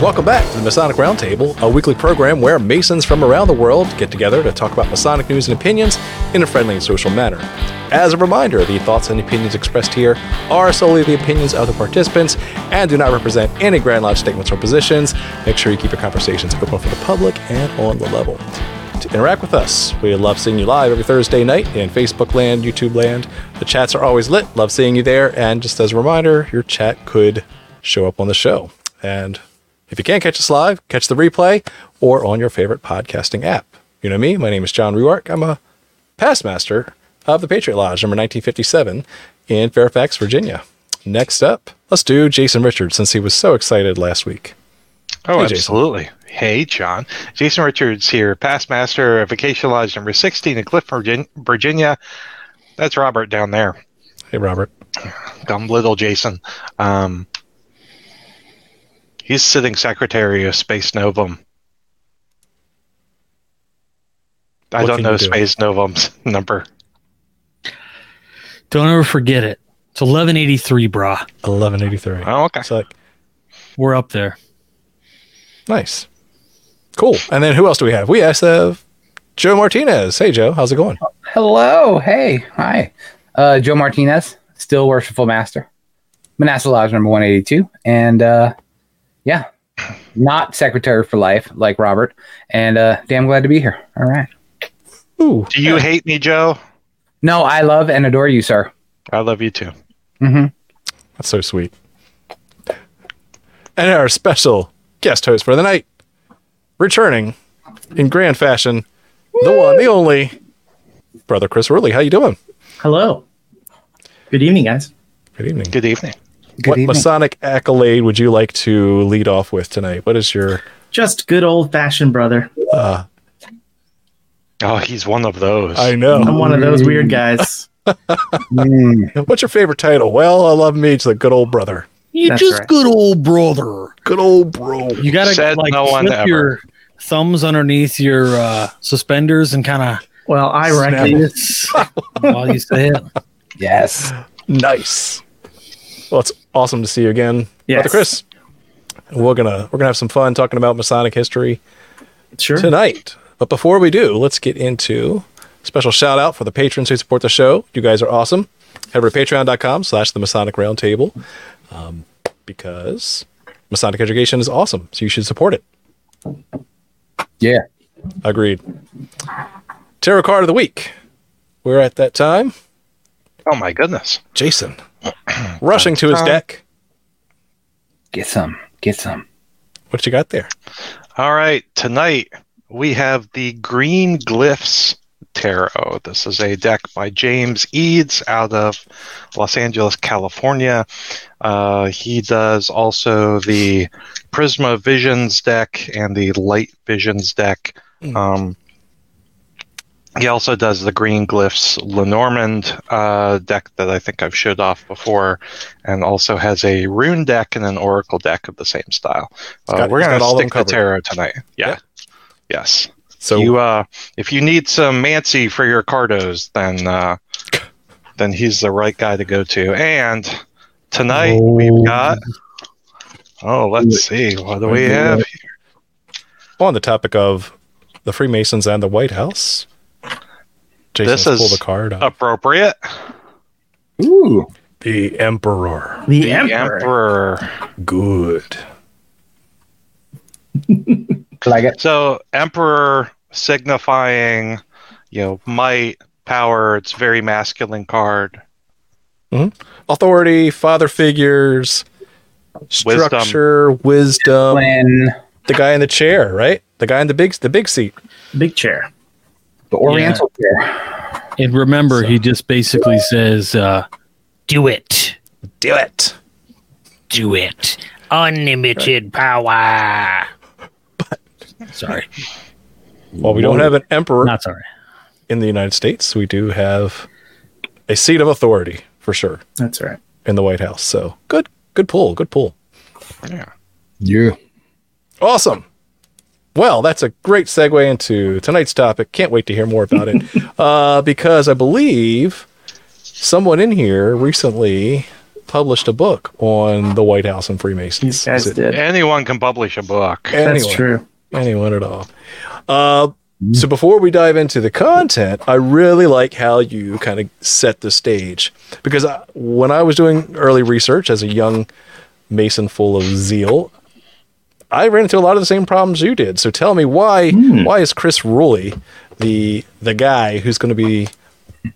Welcome back to the Masonic Roundtable, a weekly program where Masons from around the world get together to talk about Masonic news and opinions in a friendly and social manner. As a reminder, the thoughts and opinions expressed here are solely the opinions of the participants and do not represent any Grand Lodge statements or positions. Make sure you keep your conversations open for the public and on the level. To interact with us, we love seeing you live every Thursday night in Facebook land, YouTube land. The chats are always lit. Love seeing you there. And just as a reminder, your chat could show up on the show. And if you can't catch us live, catch the replay or on your favorite podcasting app. You know me, my name is John Ruark. I'm a past master of the Patriot Lodge, number 1957 in Fairfax, Virginia. Next up, let's do Jason Richards since he was so excited last week. Oh, Hey, Jason. absolutely. Hey, John. Jason Richards here, past master of Vacation Lodge number 16 in Cliff, Virginia. That's Robert down there. Hey, Robert. Dumb little Jason. Um, he's sitting secretary of Space Novum. I What don't know do? Space Novum's number. Don't ever forget it. It's 1183, brah. 1183. Oh, okay. So, like, We're up there. nice. Cool. And then who else do we have? We have Joe Martinez. Hey, Joe. How's it going? Hello. Hey. Hi. Uh, Joe Martinez, still worshipful master. Manasseh Lodge number 182. And uh, yeah, not secretary for life like Robert. And uh, damn glad to be here. All right. Ooh. Do you hate me, Joe? No, I love and adore you, sir. I love you too. Mm-hmm. That's so sweet. And our special guest host for the night, returning in grand fashion, the one, the only, brother Chris Ruli. How you doing? Hello. Good evening, guys. Good evening. Good evening. Good what evening. Masonic accolade would you like to lead off with tonight? What is your Just good old fashioned brother. uh Oh, he's one of those. I know. I'm one of those weird guys. What's your favorite title? Well, I love me. It's the good old brother. You That's just right. good old brother. Good old bro. You gotta Said like no one slip ever. your thumbs underneath your uh, suspenders and kind of Well, I reckon while you say it. Yes. Nice. Well, it's awesome to see you again, Yes. brother Chris. We're gonna we're gonna have some fun talking about Masonic history sure. tonight. But before we do, let's get into a special shout out for the patrons who support the show. You guys are awesome. Head over to patreon.com slash the Masonic Roundtable um, because Masonic education is awesome. So you should support it. Yeah. Agreed. Tarot card of the week. We're at that time. Oh, my goodness. Jason rushing to his deck. Get some. Get some. What you got there? All right, tonight we have the Green Glyphs Tarot. This is a deck by James Eads out of Los Angeles, California. Uh, he does also the Prisma Visions deck and the Light Visions deck. Um, he also does the Green Glyphs Lenormand uh, deck that I think I've showed off before, and also has a rune deck and an oracle deck of the same style. Uh, got- we're going to stick to tarot tonight. Yeah. Yep. Yes. So you uh, if you need some Mancy for your cardos, then uh, then he's the right guy to go to. And tonight we've got. Oh, let's see. What do we have? on the topic of the Freemasons and the White House. Jason This is pulled a card up. Appropriate. Ooh. The Emperor. The, The Emperor. Emperor. Good. Like it. So Emperor signifying, you know, might, power. It's very masculine card. Hmm? Authority, father figures, structure, wisdom. When The guy in the chair, right? The guy in the big the big seat. Big chair. The Oriental chair. And remember, he just basically says, uh, "Do it, Do it. do it, unlimited power." But sorry, Well, we don't have an emperor not sorry. in the United States. We do have a seat of authority for sure That's right. in the White House. So good, good pull, good pull. Yeah. Yeah. Awesome. Well, that's a great segue into tonight's topic. Can't wait to hear more about it. uh, because I believe someone in here recently published a book on the White House and Freemasons. These guys it did. Anyone can publish a book. That's true. anyone at all. Uh, so before we dive into the content, I really like how you kind of set the stage because I, when I was doing early research as a young Mason full of zeal, I ran into a lot of the same problems you did. So tell me why why is Chris Ruli the the guy who's going to be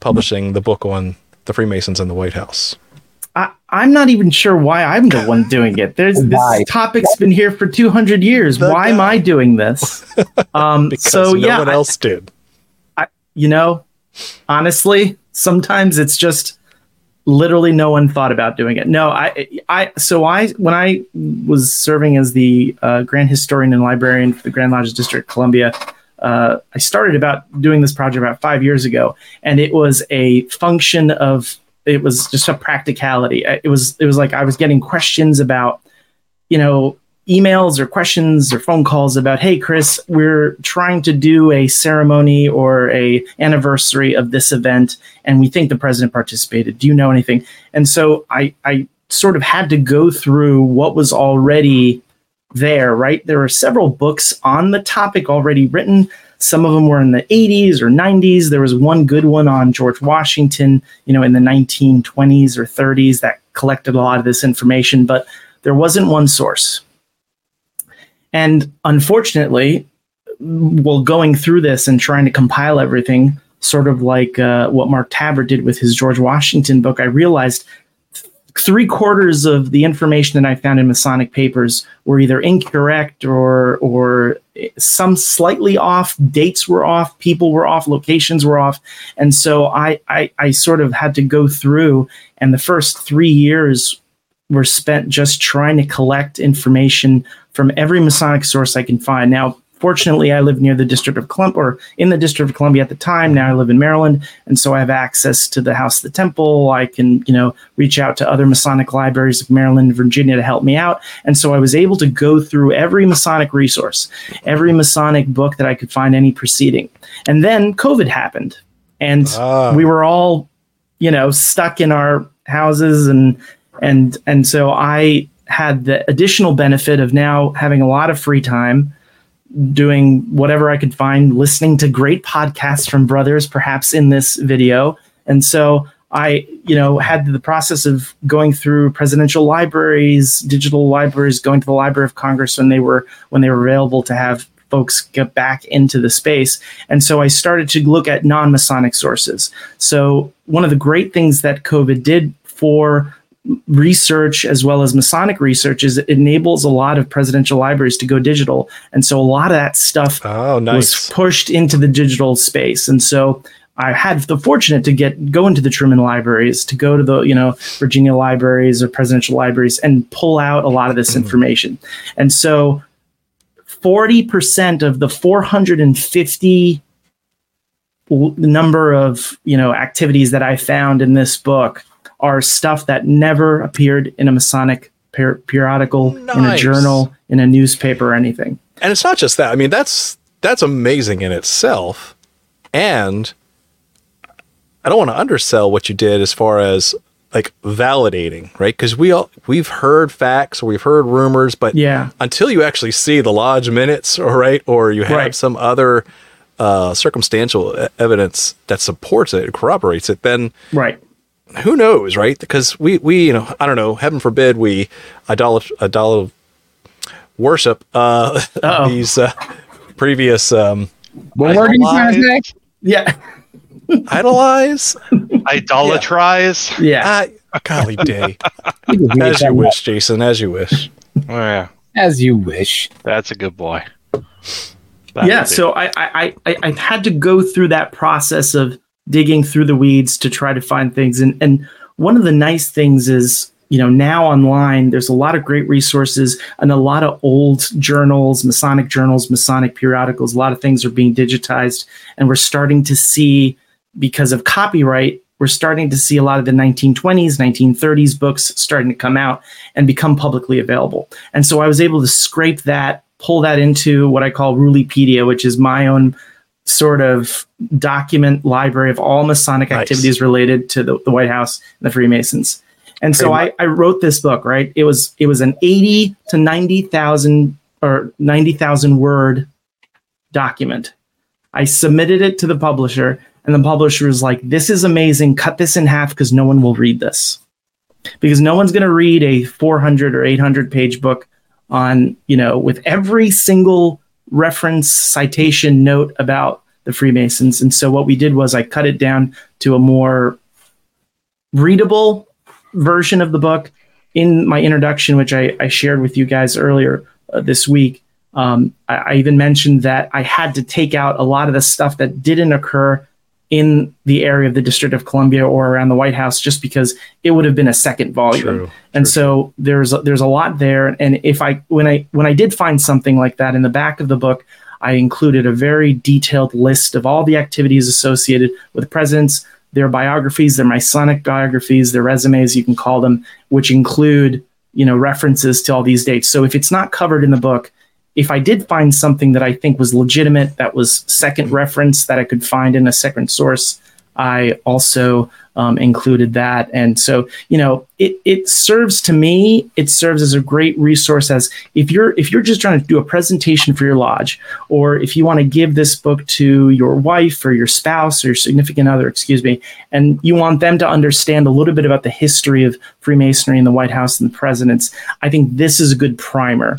publishing the book on the Freemasons and the White House? I, I'm not even sure why I'm the one doing it. There's Why? this topic's been here for 200 years. The why am I doing this? Um, Because so no yeah, one I- else did. you know, honestly, sometimes it's just literally no one thought about doing it. No, I, I, so I, when I was serving as the uh, Grand Historian and Librarian for the Grand Lodge District of Columbia, uh, I started about doing this project about five years ago, and it was a function of it was just a practicality. It was it was like I was getting questions about, you know, emails or questions or phone calls about, hey Chris, we're trying to do a ceremony or a anniversary of this event, and we think the president participated. Do you know anything? And so I I sort of had to go through what was already there, right? There were several books on the topic already written. Some of them were in the 80s or 90s. There was one good one on George Washington, you know, in the 1920s or 30s that collected a lot of this information, but there wasn't one source. And unfortunately, while going through this and trying to compile everything, sort of like uh, what Mark Tabbert did with his George Washington book, I realized three quarters of the information that I found in Masonic papers were either incorrect or or some slightly off. Dates were off, people were off, locations were off, and so I I, I sort of had to go through. And the first three years were spent just trying to collect information from every Masonic source I can find. Now, fortunately, I live near the District of Columbia, or in the District of Columbia at the time. Now I live in Maryland, and so I have access to the House of the Temple. I can, you know, reach out to other Masonic libraries of Maryland and Virginia to help me out. And so I was able to go through every Masonic resource, every Masonic book that I could find any proceeding. And then COVID happened, and Ah. we were all, you know, stuck in our houses and and and so I had the additional benefit of now having a lot of free time doing whatever I could find, listening to great podcasts from brothers, perhaps in this video. And so I, you know, had the process of going through presidential libraries, digital libraries, going to the Library of Congress when they were when they were available to have folks get back into the space. And so I started to look at non-Masonic sources. So one of the great things that COVID did for research as well as Masonic research is it enables a lot of presidential libraries to go digital. And so a lot of that stuff Oh, was pushed into the digital space. And so I had the fortunate to get go into the Truman libraries, to go to the you know Virginia libraries or presidential libraries, and pull out a lot of this hmm. information. And so, forty percent of the four hundred and fifty number of you know activities that I found in this book are stuff that never appeared in a Masonic per- periodical, in a journal, in a newspaper, or anything. and it's not just that. I mean, that's that's amazing in itself, and I don't want to undersell what you did as far as like validating, right? Because we all we've heard facts or we've heard rumors, but Yeah. until you actually see the lodge minutes, or right, or you have Right. some other uh, circumstantial evidence that supports it, corroborates it, then Right. Who knows, right? Because we, we, you know, I don't know, heaven forbid we idol, idol worship uh, these uh, previous um, What word are you trying to say? Yeah. idolize. Idolatrize. Yeah. Ah, golly day, You just made as you wish, Jason, as you wish. Oh, yeah, As you wish. that's a good boy. That yeah. So I, I, I, I had to go through that process of digging through the weeds to try to find things. And, and one of the nice things is, you know, now online, there's a lot of great resources and a lot of old journals, Masonic journals, Masonic periodicals. A lot of things are being digitized. And we're starting to see, because of copyright, we're starting to see a lot of the 1920s, 1930s books starting to come out and become publicly available. And so I was able to scrape that, pull that into what I call Rulipedia, which is my own sort of document library of all Masonic Nice. activities related to the, the White House and the Freemasons. And so I, I wrote this book, right? It was it was an 80 to 90,000 or 90,000 word document. I submitted it to the publisher and the publisher was like, "This is amazing. Cut this in half because no one will read this." Because no one's going to read a 400 or 800 page book on, you know, with every single reference citation note about the Freemasons. And so what we did was I cut it down to a more readable version of the book in my introduction, which I, I shared with you guys earlier uh, this week. Um, I, I, even mentioned that I had to take out a lot of the stuff that didn't occur in the area of the District of Columbia or around the White House, just because it would have been a second volume. True, and true. so there's a, there's a lot there. And if I when I when I did find something like that in the back of the book, I included a very detailed list of all the activities associated with presidents, their biographies, their Masonic biographies, their resumes, you can call them, which include you know references to all these dates. So if it's not covered in the book, if I did find something that I think was legitimate, that was second reference that I could find in a second source, I also um, included that. And so, you know, it, it serves to me, it serves as a great resource as if you're if you're just trying to do a presentation for your lodge, or if you want to give this book to your wife or your spouse or your significant other, excuse me, and you want them to understand a little bit about the history of Freemasonry in the White House and the presidents, I think this is a good primer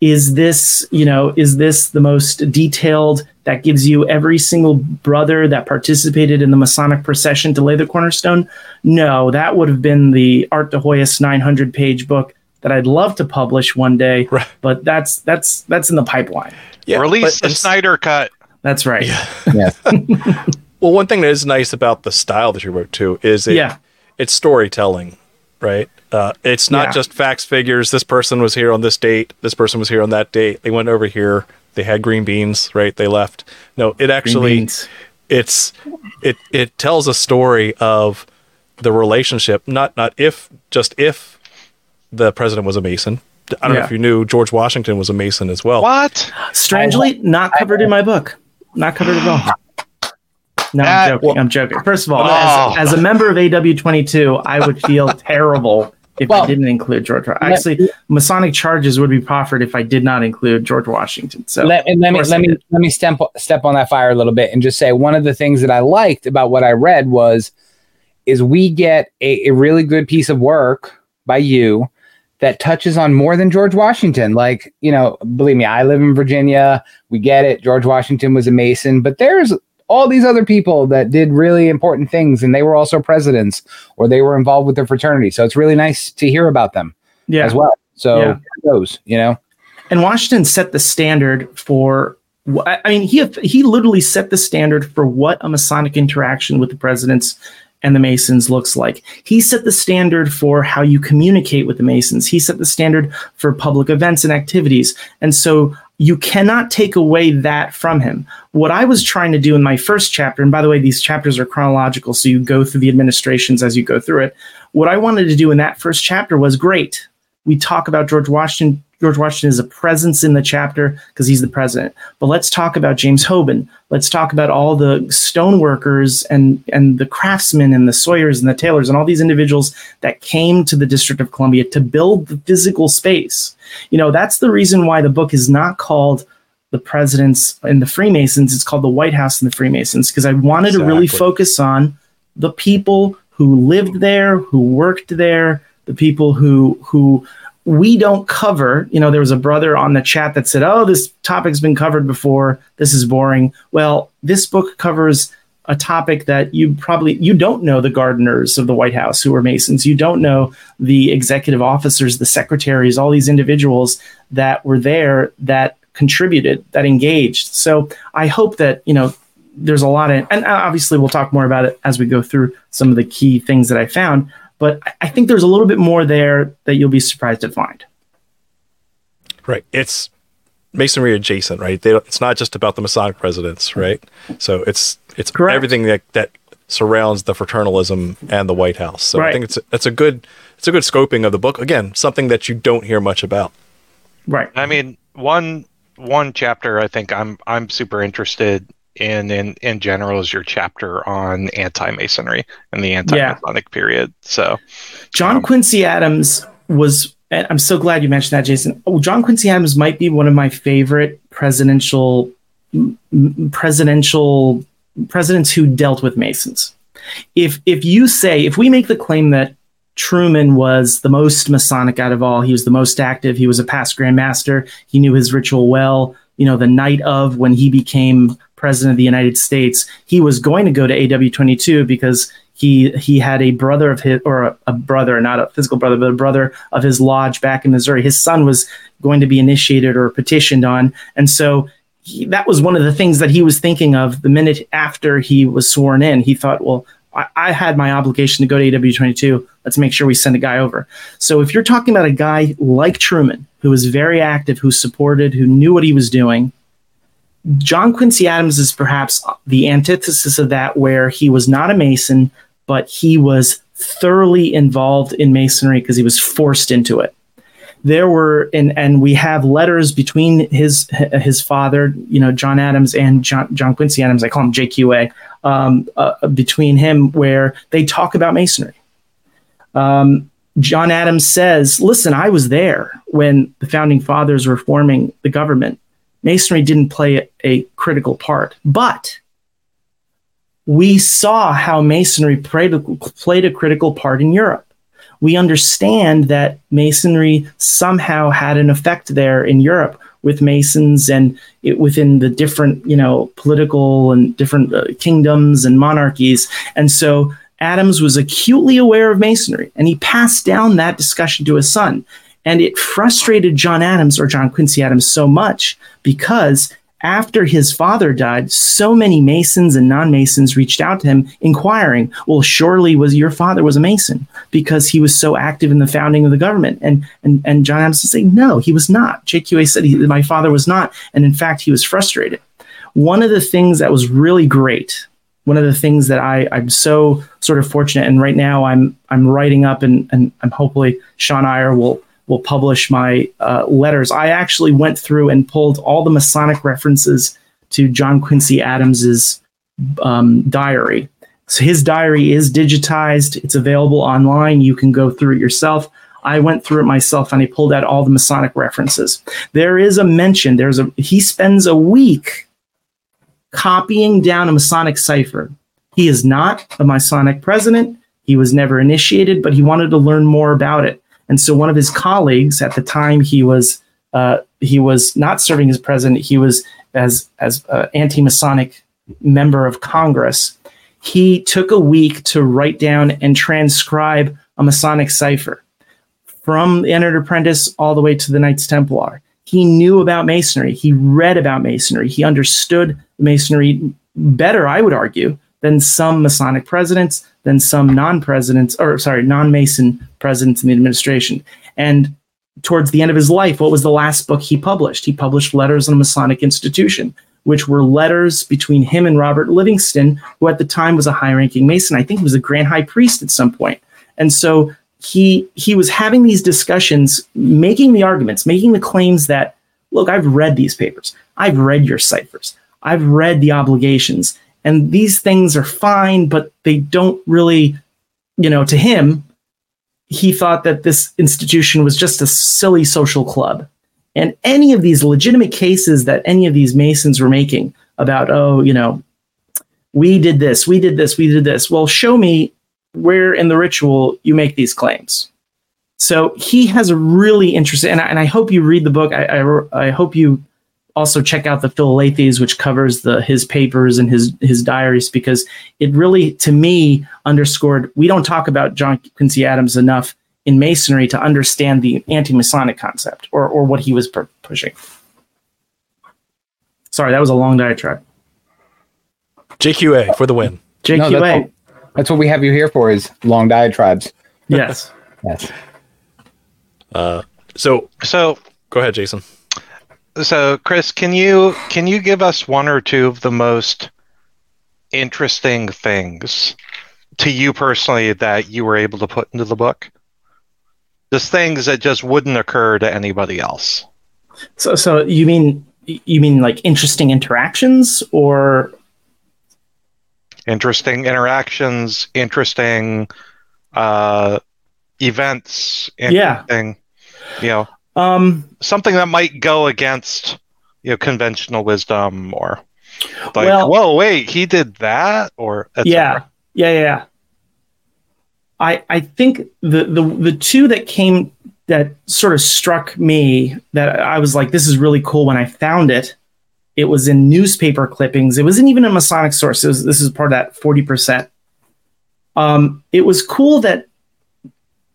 is this you know is this the most detailed that gives you every single brother that participated in the masonic procession to lay the cornerstone? No that would have been the art de hoyos 900 page book that i'd love to publish one day right. but that's that's that's in the pipeline. Yeah release the snyder cut. That's right. Yeah, yeah. well one thing that is nice about the style that you wrote too is it, yeah. it's storytelling right uh, it's not yeah. just facts, figures. This person was here on this date. This person was here on that date. They went over here. They had green beans, right? They left. No, it actually, it's it it tells a story of the relationship. Not not if just if the president was a Mason. I don't yeah. know if you knew George Washington was a Mason as well. What? Strangely, not covered in my book. Not covered at all. No, I'm joking. Well, I'm joking. First of all, oh. as, as, a member of AW22, I would feel terrible if well, I didn't include George. Actually, Masonic charges would be proffered if I did not include George Washington. So let, let me let me let me step step on that fire a little bit and just say one of the things that I liked about what I read was is we get a, a really good piece of work by you that touches on more than George Washington. Like, you know, believe me, I live in Virginia. We get it. George Washington was a Mason, but there's all these other people that did really important things and they were also presidents or they were involved with their fraternity. So it's really nice to hear about them yeah. as well. So yeah. those, you know. And Washington set the standard for I mean, he he literally set the standard for what a Masonic interaction with the presidents and the Masons looks like. He set the standard for how you communicate with the Masons. He set the standard for public events and activities. And so you cannot take away that from him. What I was trying to do in my first chapter, and by the way, these chapters are chronological, so you go through the administrations as you go through it. What I wanted to do in that first chapter was great. We talk about George Washington George Washington is a presence in the chapter because he's the president. But let's talk about James Hoban. Let's talk about all the stoneworkers and and the craftsmen and the Sawyers and the Taylors and all these individuals that came to the District of Columbia to build the physical space. You know, that's the reason why the book is not called the presidents and the Freemasons. It's called the White House and the Freemasons because I wanted exactly. to really focus on the people who lived there, who worked there, the people who who we don't cover. You know, there was a brother on the chat that said, "Oh, this topic's been covered before. This is boring." Well, this book covers a topic that you probably you don't know the gardeners of the White House who were Masons. You don't know the executive officers, the secretaries, all these individuals that were there that contributed, that engaged. So I hope that you know there's a lot of, and uh, obviously we'll talk more about it as we go through some of the key things that I found. But I think there's a little bit more there that you'll be surprised to find. Right. It's masonry adjacent, right? They it's not just about the Masonic presidents, right? So it's it's Correct. everything that that surrounds the fraternalism and the White House. So right. I think it's it's a good it's a good scoping of the book. Again, something that you don't hear much about. Right. I mean, one one chapter I think I'm I'm super interested in in in general is your chapter on anti-masonry and the anti-masonic period. So John Um, Quincy Adams was. and I'm so glad you mentioned that, Jason. Oh, John Quincy Adams might be one of my favorite presidential presidential presidents who dealt with Masons. If if you say if we make the claim that Truman was the most Masonic out of all, he was the most active. He was a past Grand Master. He knew his ritual well. You know, the night of when he became president of the United States, he was going to go to AW22 because he he had a brother of his or a, a brother, not a physical brother, but a brother of his lodge back in Missouri. His son was going to be initiated or petitioned on, and so he, that was one of the things that he was thinking of the minute after he was sworn in. He thought, well, I, I had my obligation to go to AW22. Let's make sure we send a guy over. So if you're talking about a guy like Truman, who was very active, who supported, who knew what he was doing, John Quincy Adams is perhaps the antithesis of that, where he was not a Mason, but he was thoroughly involved in Masonry because he was forced into it. There were, and and we have letters between his his father, you know, John Adams and John, John Quincy Adams. I call him JQA. Um, uh, between him, where they talk about Masonry. Um, John Adams says, "Listen, I was there when the founding fathers were forming the government. Masonry didn't play a, critical part, but we saw how Masonry played a, played a critical part in Europe. We understand that Masonry somehow had an effect there in Europe with Masons and it, within the different, you know, political and different uh, kingdoms and monarchies. And so Adams was acutely aware of Masonry and he passed down that discussion to his son. And it frustrated John Adams or John Quincy Adams so much because after his father died, so many Masons and non-Masons reached out to him inquiring, well, surely was your father was a Mason because he was so active in the founding of the government. And and, and John Adams would say, no, he was not. JQA said he, my father was not. And in fact, he was frustrated. One of the things that was really great one of the things that I, I'm so sort of fortunate, and right now I'm I'm writing up, and and I'm hopefully Shawn Eyer will will publish my uh, letters. I actually went through and pulled all the Masonic references to John Quincy Adams's um, diary. So his diary is digitized. It's available online. You can go through it yourself. I went through it myself and I pulled out all the Masonic references. There is a mention. There's a he spends a week copying down a Masonic cipher. He is not a Masonic president. He was never initiated, but he wanted to learn more about it. And so one of his colleagues at the time he was uh, he was not serving as president. He was as as uh, anti-Masonic member of Congress. He took a week to write down and transcribe a Masonic cipher from the Entered Apprentice all the way to the Knights Templar. He knew about Masonry. He read about Masonry. He understood Masonry better, I would argue, than some Masonic presidents, than some non-presidents, or sorry, non-Mason presidents in the administration. And towards the end of his life, what was the last book he published? He published Letters on a Masonic Institution, which were letters between him and Robert Livingston, who at the time was a high-ranking Mason. I think he was a Grand High Priest at some point. And so he he was having these discussions, making the arguments, making the claims that, look, I've read these papers, I've read your ciphers, I've read the obligations, and these things are fine, but they don't really, you know, to him, he thought that this institution was just a silly social club. And any of these legitimate cases that any of these Masons were making about, oh, you know, we did this, we did this, we did this. Well, show me where in the ritual you make these claims. So he has a really interesting, and I, and I hope you read the book. I, I, I hope you also check out the Philalethes, which covers the his papers and his his diaries, because it really, to me, underscored we don't talk about John Quincy Adams enough in Masonry to understand the anti-Masonic concept or or what he was pu- pushing. Sorry, that was a long diatribe. JQA for the win. JQA, No, that's, what, that's what we have you here for is long diatribes. yes. Yes. Uh, so So go ahead, Jason. So Chris, can you can you give us one or two of the most interesting things to you personally that you were able to put into the book? Just things that just wouldn't occur to anybody else. So, so you mean you mean like interesting interactions, or interesting interactions, interesting uh, events, Yeah. you know, Um, something that might go against you know conventional wisdom or like, Well- whoa, wait, he did that, or yeah, yeah, yeah, yeah. I I think the the the two that came that sort of struck me that I was like, this is really cool when I found it. It was in newspaper clippings. It wasn't even a Masonic source. It was, this is part of that forty percent. Um, it was cool that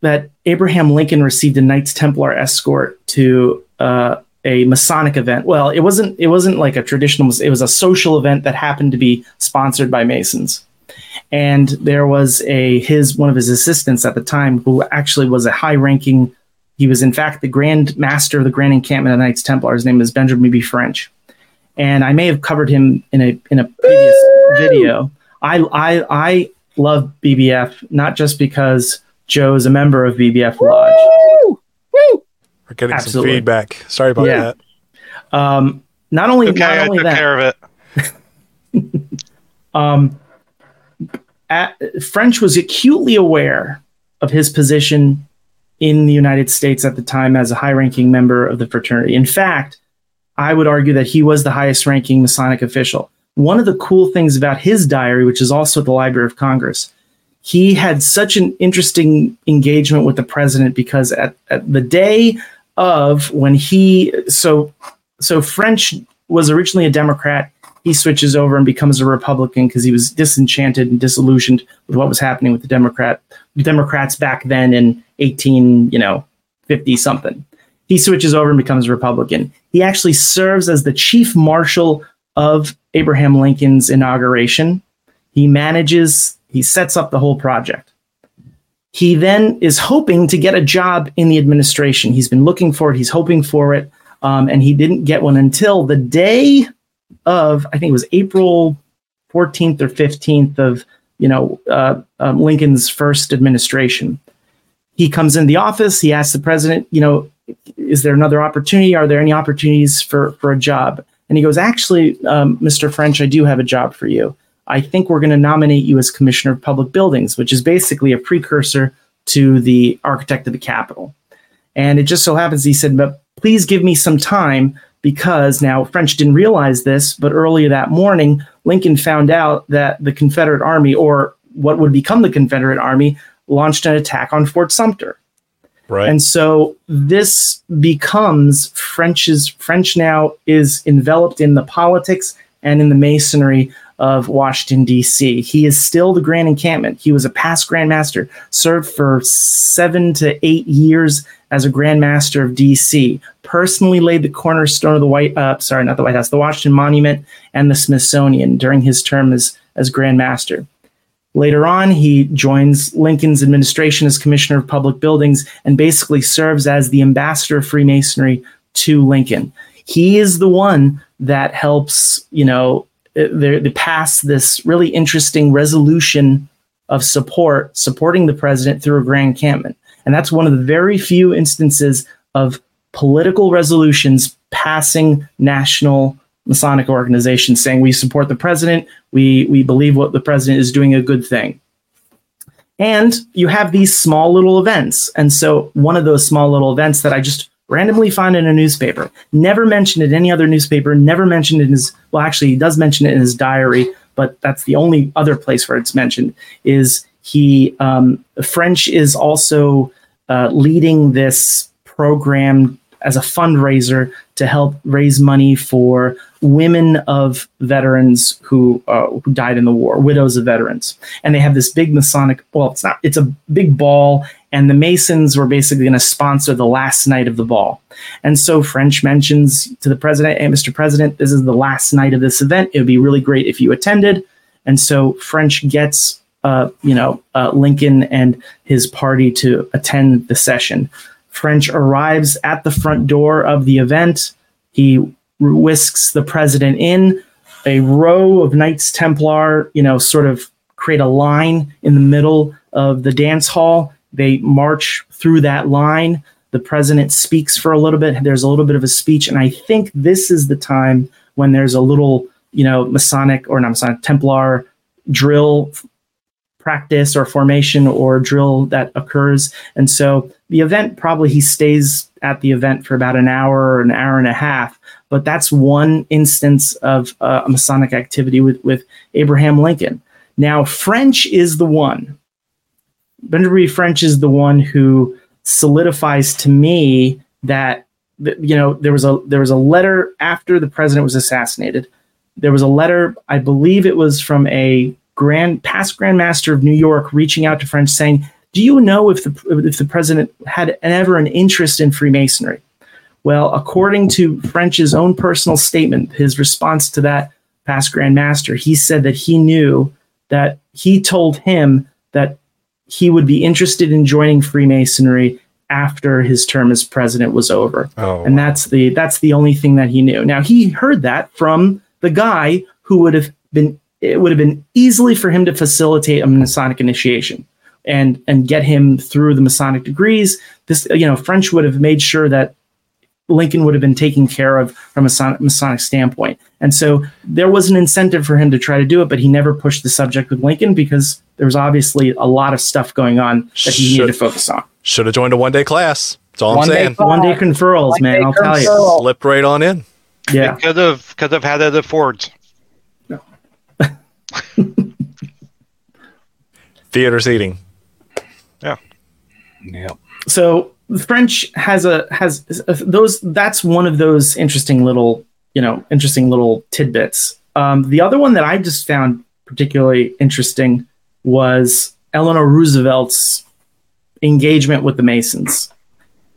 that Abraham Lincoln received a Knights Templar escort to uh, a Masonic event. Well, it wasn't. It wasn't like a traditional. It was a social event that happened to be sponsored by Masons and there was a his one of his assistants at the time who actually was a high ranking he was in fact the grand master of the grand encampment of knights templar his name is benjamin b french and i may have covered him in a in a previous video i i i love bbf not just because joe is a member of bbf lodge We're getting Absolutely. some feedback. Sorry about Yeah. that. um not only Okay, not I only took that care of it. um, at, French was acutely aware of his position in the United States at the time as a high ranking member of the fraternity. In fact, I would argue that he was the highest ranking Masonic official. One of the cool things about his diary, which is also at the Library of Congress, he had such an interesting engagement with the president because at, at the day of when he so so French was originally a Democrat he switches over and becomes a Republican because he was disenchanted and disillusioned with what was happening with the Democrat Democrats back then in 18, you know, 50 something. He switches over and becomes a Republican. He actually serves as the chief marshal of Abraham Lincoln's inauguration. He manages, he sets up the whole project. He then is hoping to get a job in the administration. He's been looking for it, he's hoping for it, um, and he didn't get one until the day of I think it was April 14th or 15th of you know uh, um, Lincoln's first administration. He comes in the office. He asks the president, you know, is there another opportunity? Are there any opportunities for for a job? And he goes, actually, um, Mr. French, I do have a job for you. I think we're going to nominate you as Commissioner of Public Buildings, which is basically a precursor to the architect of the Capitol. And it just so happens he said, but please give me some time because now French didn't realize this, but earlier that morning, Lincoln found out that the Confederate Army, or what would become the Confederate Army, launched an attack on Fort Sumter. Right. And so this becomes French's French now is enveloped in the politics and in the masonry of Washington D.C. He is still the Grand Encampment. He was a past Grand Master, served for seven to eight years as a Grand Master of D.C. Personally laid the cornerstone of the White, uh, sorry, not the White House, the Washington Monument and the Smithsonian during his term as as Grand Master. Later on, he joins Lincoln's administration as Commissioner of Public Buildings and basically serves as the ambassador of Freemasonry to Lincoln. He is the one that helps, you know, Uh, they, they pass this really interesting resolution of support, supporting the president through a grand encampment. And that's one of the very few instances of political resolutions passing national Masonic organizations saying we support the president, we we believe what the president is doing a good thing. And you have these small little events. And so one of those small little events that I just randomly found in a newspaper, never mentioned in any other newspaper, never mentioned in his well, actually he does mention it in his diary, but that's the only other place where it's mentioned, is he um, French is also uh, leading this program as a fundraiser to help raise money for women of veterans who uh, who died in the war, widows of veterans. And they have this big Masonic. Well, it's not. It's a big ball, and the Masons were basically going to sponsor the last night of the ball. And so French mentions to the president, "Hey, Mr. President, this is the last night of this event. It would be really great if you attended." And so French gets, uh, you know, uh, Lincoln and his party to attend the session. French arrives at the front door of the event. He whisks the president in. A row of Knights Templar, you know, sort of create a line in the middle of the dance hall. They march through that line. The president speaks for a little bit. There's a little bit of a speech. And I think this is the time when there's a little, you know, Masonic or not Masonic, Templar drill practice or formation or drill that occurs. And so the event probably he stays at the event for about an hour or an hour and a half. But that's one instance of uh, a Masonic activity with, with Abraham Lincoln. Now, French is the one. Benjamin French is the one who solidifies to me that you know there was a there was a letter after the president was assassinated. There was a letter, I believe it was from a grand past Grand Master of New York, reaching out to French saying, "Do you know if the if the president had ever an interest in Freemasonry?" Well, according to French's own personal statement, his response to that past Grand Master, he said that he knew that he told him that he would be interested in joining Freemasonry after his term as president was over. Oh, and that's the that's the only thing that he knew. Now he heard that from the guy who would have been it would have been easily for him to facilitate a Masonic initiation and and get him through the Masonic degrees. This you know French would have made sure that Lincoln would have been taken care of from a Masonic standpoint. And so there was an incentive for him to try to do it, but he never pushed the subject with Lincoln because there was obviously a lot of stuff going on that he needed to focus on. Should have joined a one day class. That's all One I'm day saying. class. One day conferrals, One man. day I'll tell you. conferral. Slipped right on in. Yeah. Could have could have had it at Ford's. Theater seating. Yeah. Yeah. so the French has a has those. That's one of those interesting little you know interesting little tidbits. Um, the other one that I just found particularly interesting was Eleanor Roosevelt's engagement with the Masons.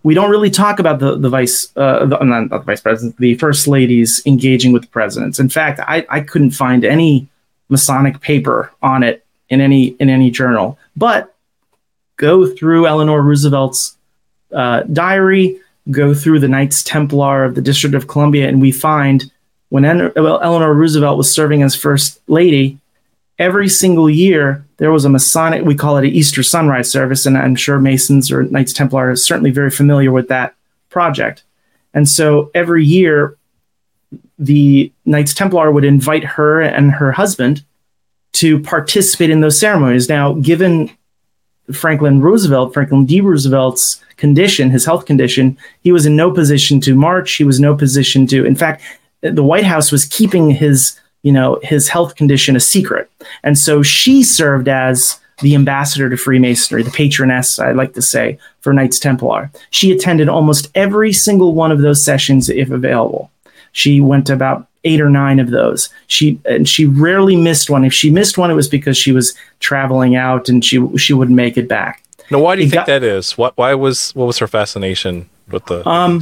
We don't really talk about the the vice uh, the, not the vice president, the first ladies engaging with the presidents. In fact, I, I couldn't find any Masonic paper on it in any in any journal. But go through Eleanor Roosevelt's uh, diary, go through the Knights Templar of the District of Columbia, and we find when En- Eleanor Roosevelt was serving as First Lady, every single year there was a Masonic, we call it an Easter sunrise service, and I'm sure Masons or Knights Templar are certainly very familiar with that project. And so every year, the Knights Templar would invite her and her husband to participate in those ceremonies. Now, given Franklin Roosevelt, Franklin D. Roosevelt's condition, his health condition, he was in no position to march. He was no position to, in fact, the White House was keeping his, you know, his health condition a secret. And so she served as the ambassador to Freemasonry, the patroness, I like to say, for Knights Templar. She attended almost every single one of those sessions if available. She went to about eight or nine of those. She and she rarely missed one. If she missed one, it was because she was traveling out and she she wouldn't make it back. Now, why do you It think got- that is? What? Why was? What was her fascination with the? Um,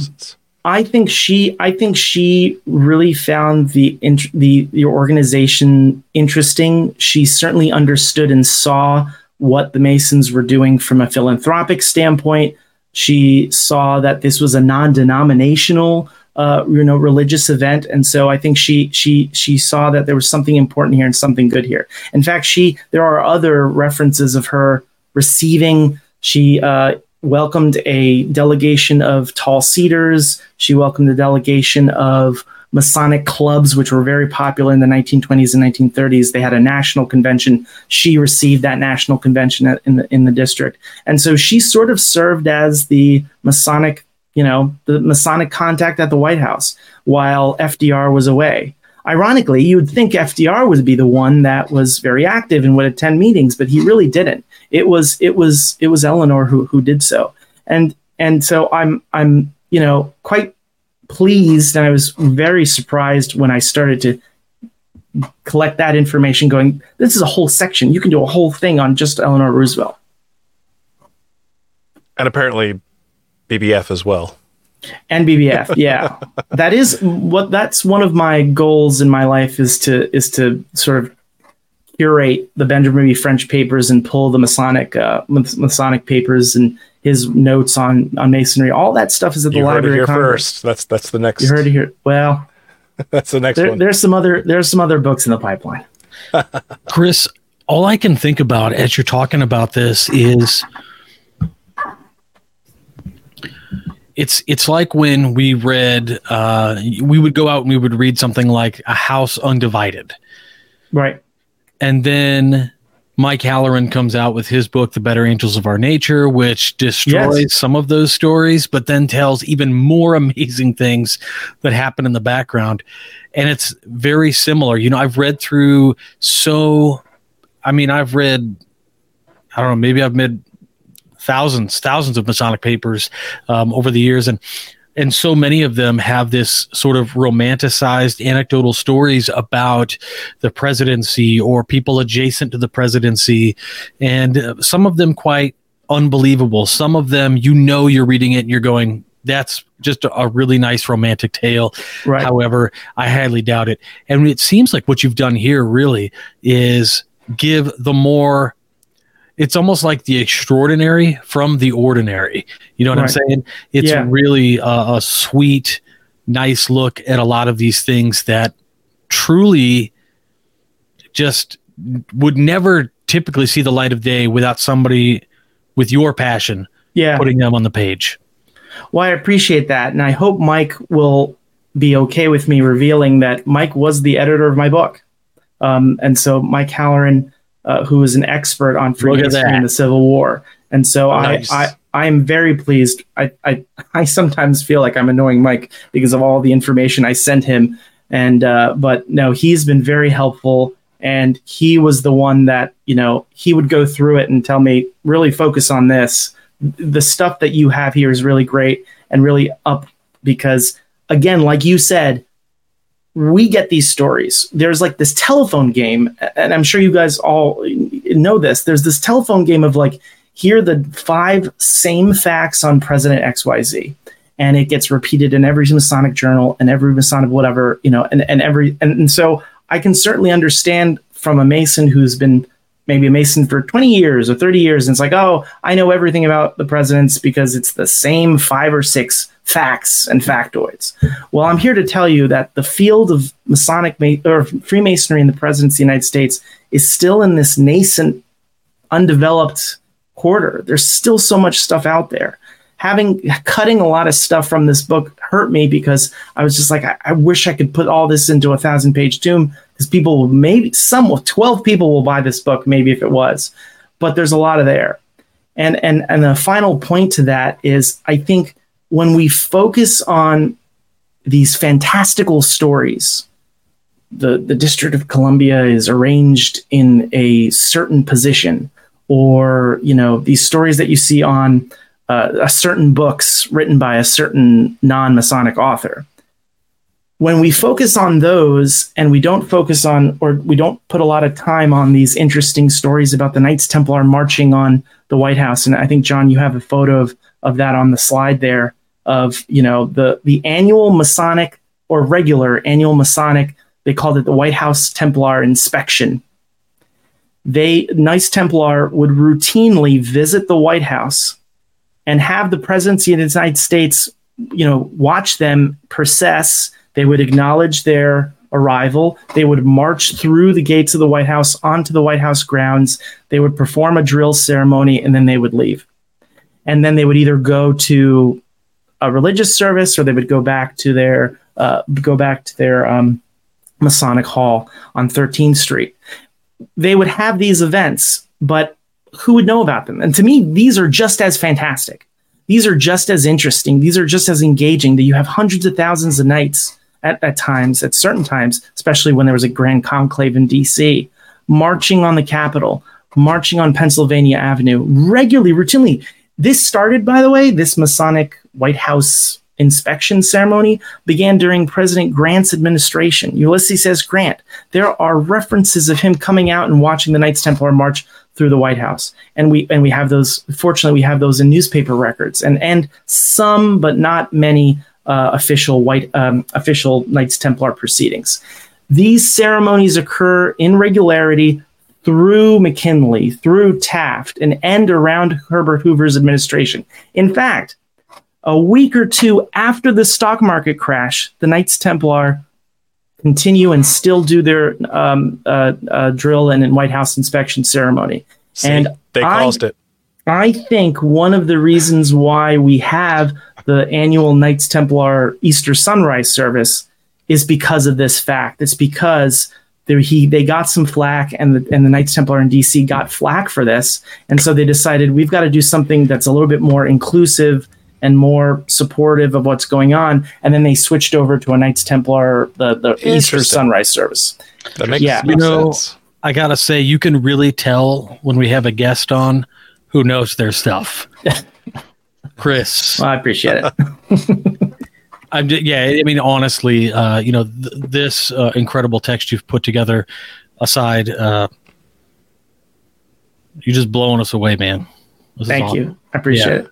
I think she I think she really found the the the organization interesting. She certainly understood and saw what the Masons were doing from a philanthropic standpoint. She saw that this was a non-denominational uh, you know religious event and so I think she she she saw that there was something important here and something good here. In fact, she there are other references of her receiving she uh, welcomed a delegation of tall cedars. She welcomed a delegation of Masonic clubs, which were very popular in the 1920s and 1930s. They had a national convention. She received that national convention in the in the district, and so she sort of served as the Masonic, you know, the Masonic contact at the White House while FDR was away. Ironically, you would think FDR would be the one that was very active and would attend meetings, but he really didn't. It was it was it was Eleanor who who did so, and and so I'm I'm you know quite pleased and I was very surprised when I started to collect that information. Going, this is a whole section. You can do a whole thing on just Eleanor Roosevelt. and apparently, BBF as well. and BBF. Yeah, that is what that's one of my goals in my life is to is to sort of curate the Benjamin B. French papers and pull the Masonic uh, Masonic papers and his notes on on Masonry. All that stuff is at the You heard it Library here of Congress. first. That's that's the next. You heard it here. Well, That's the next there, one. there's some other there's some other books in the pipeline. Chris, all I can think about as you're talking about this is it's it's like when we read uh, we would go out and we would read something like a house undivided Right. and then Mike Halleran comes out with his book, The Better Angels of Our Nature, which destroys Yes. some of those stories, but then tells even more amazing things that happen in the background. And it's very similar. You know, I've read through so, I mean, I've read, I don't know, maybe I've read thousands, thousands of Masonic papers um, over the years. And and so many of them have this sort of romanticized anecdotal stories about the presidency or people adjacent to the presidency and uh, some of them quite unbelievable some of them you know you're reading it and you're going that's just a, a really nice romantic tale Right. however i highly doubt it and it seems like what you've done here really is give the more it's almost like the extraordinary from the ordinary you know what i'm saying it's Yeah. really a, a sweet nice look at a lot of these things that truly just would never typically see the light of day without somebody with your passion Yeah. putting them on the page Well, I appreciate that. And I hope Mike will be okay with me revealing that Mike was the editor of my book. Um, and so Mike Halleran, uh, who is an expert on Look at Freemasonry that. and the Civil War. And so Nice. I, I, I am very pleased. I, I, I sometimes feel like I'm annoying Mike because of all the information I sent him. And, uh, but no, he's been very helpful. And he was the one that, you know, he would go through it and tell me, really focus on this the stuff that you have here is really great and really up because again like you said we get these stories there's like this telephone game and i'm sure you guys all know this there's this telephone game of like here are the five same facts on president xyz and it gets repeated in every masonic journal and every masonic whatever you know and, and every and, and so i can certainly understand from a mason who's been maybe a Mason for 20 years or 30 years. And it's like, oh, I know everything about the presidents because it's the same five or six facts and factoids. Well, I'm here to tell you that the field of Masonic Ma- or Freemasonry in the presidency of the United States is still in this nascent, undeveloped quarter. There's still so much stuff out there. Having cutting a lot of stuff from this book hurt me because I was just like, I, I wish I could put all this into a thousand page tome because people will maybe some will 12 people will buy this book maybe if it was but there's a lot of there and and and the final point to that is i think when we focus on these fantastical stories the the district of columbia is arranged in a certain position or you know these stories that you see on uh, a certain books written by a certain non-masonic author. When we focus on those and we don't focus on or we don't put a lot of time on these interesting stories about the knights templar marching on the white house and i think john you have a photo of, of that on the slide there of you know the the annual masonic or regular annual masonic they called it the white house templar inspection they knights templar would routinely visit the white house and have the presidency of the united states you know watch them process they would acknowledge their arrival. They would march through the gates of the White House onto the White House grounds. They would perform a drill ceremony and then they would leave. And then they would either go to a religious service or they would go back to their uh, go back to their um, Masonic Hall on 13th Street. They would have these events, but who would know about them? And to me, these are just as fantastic. These are just as interesting. These are just as engaging that you have hundreds of thousands of knights at, at times, at certain times, especially when there was a grand conclave in DC, marching on the Capitol, marching on Pennsylvania Avenue, regularly, routinely. This started, by the way, this Masonic White House inspection ceremony began during President Grant's administration. Ulysses S. Grant. There are references of him coming out and watching the Knights Templar march through the White House, and we and we have those. Fortunately, we have those in newspaper records, and and some, but not many, uh, official white um, official Knights Templar proceedings. These ceremonies occur in regularity through McKinley, through Taft, and end around Herbert Hoover's administration. In fact, a week or two after the stock market crash, the Knights Templar continue and still do their um, uh, uh, drill and in White House inspection ceremony. See, And they I- caused it. I think one of the reasons why we have the annual Knights Templar Easter sunrise service is because of this fact. It's because there, he they got some flack, and the and the Knights Templar in DC got flack for this, and so they decided we've got to do something that's a little bit more inclusive and more supportive of what's going on. And then they switched over to a Knights Templar, the the Easter sunrise service. That makes Yeah. You know- sense. I gotta say, you can really tell when we have a guest on who knows their stuff. Chris, Well, I appreciate it. I'm just, yeah. I mean, honestly, uh, you know, th- this uh, incredible text you've put together. Aside, uh, you're just blowing us away, man. This Thank awesome. you. I appreciate Yeah. it.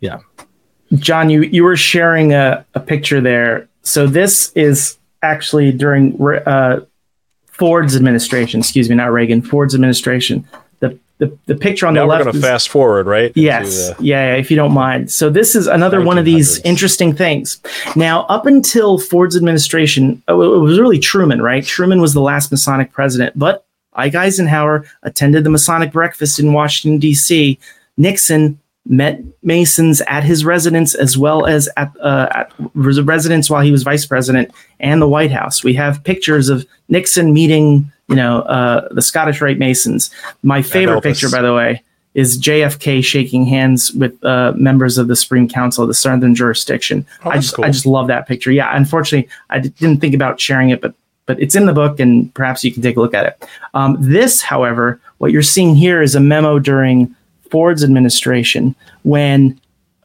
Yeah. John, you, you were sharing a, a picture there. So this is actually during uh, Ford's administration, excuse me, not Reagan, Ford's administration. The, the, picture on Now the we're left going to fast forward, right? Yes. the- yeah, yeah, if you don't mind. So this is another one of these interesting things. Now, up until Ford's administration, oh, it was really Truman, right? Truman was the last Masonic president, but Ike Eisenhower attended the Masonic breakfast in Washington D.C. Nixon met Masons at his residence as well as at, uh, at res- residence while he was vice president and the White House. We have pictures of Nixon meeting, you know, uh, the Scottish Rite Masons. My favorite picture, by the way, is JFK shaking hands with uh, members of the Supreme Council of the Southern Jurisdiction. Oh, I just cool. I just love that picture. Yeah, unfortunately, I d- didn't think about sharing it, but but it's in the book, and perhaps you can take a look at it. Um, this, however, what you're seeing here is a memo during Ford's administration when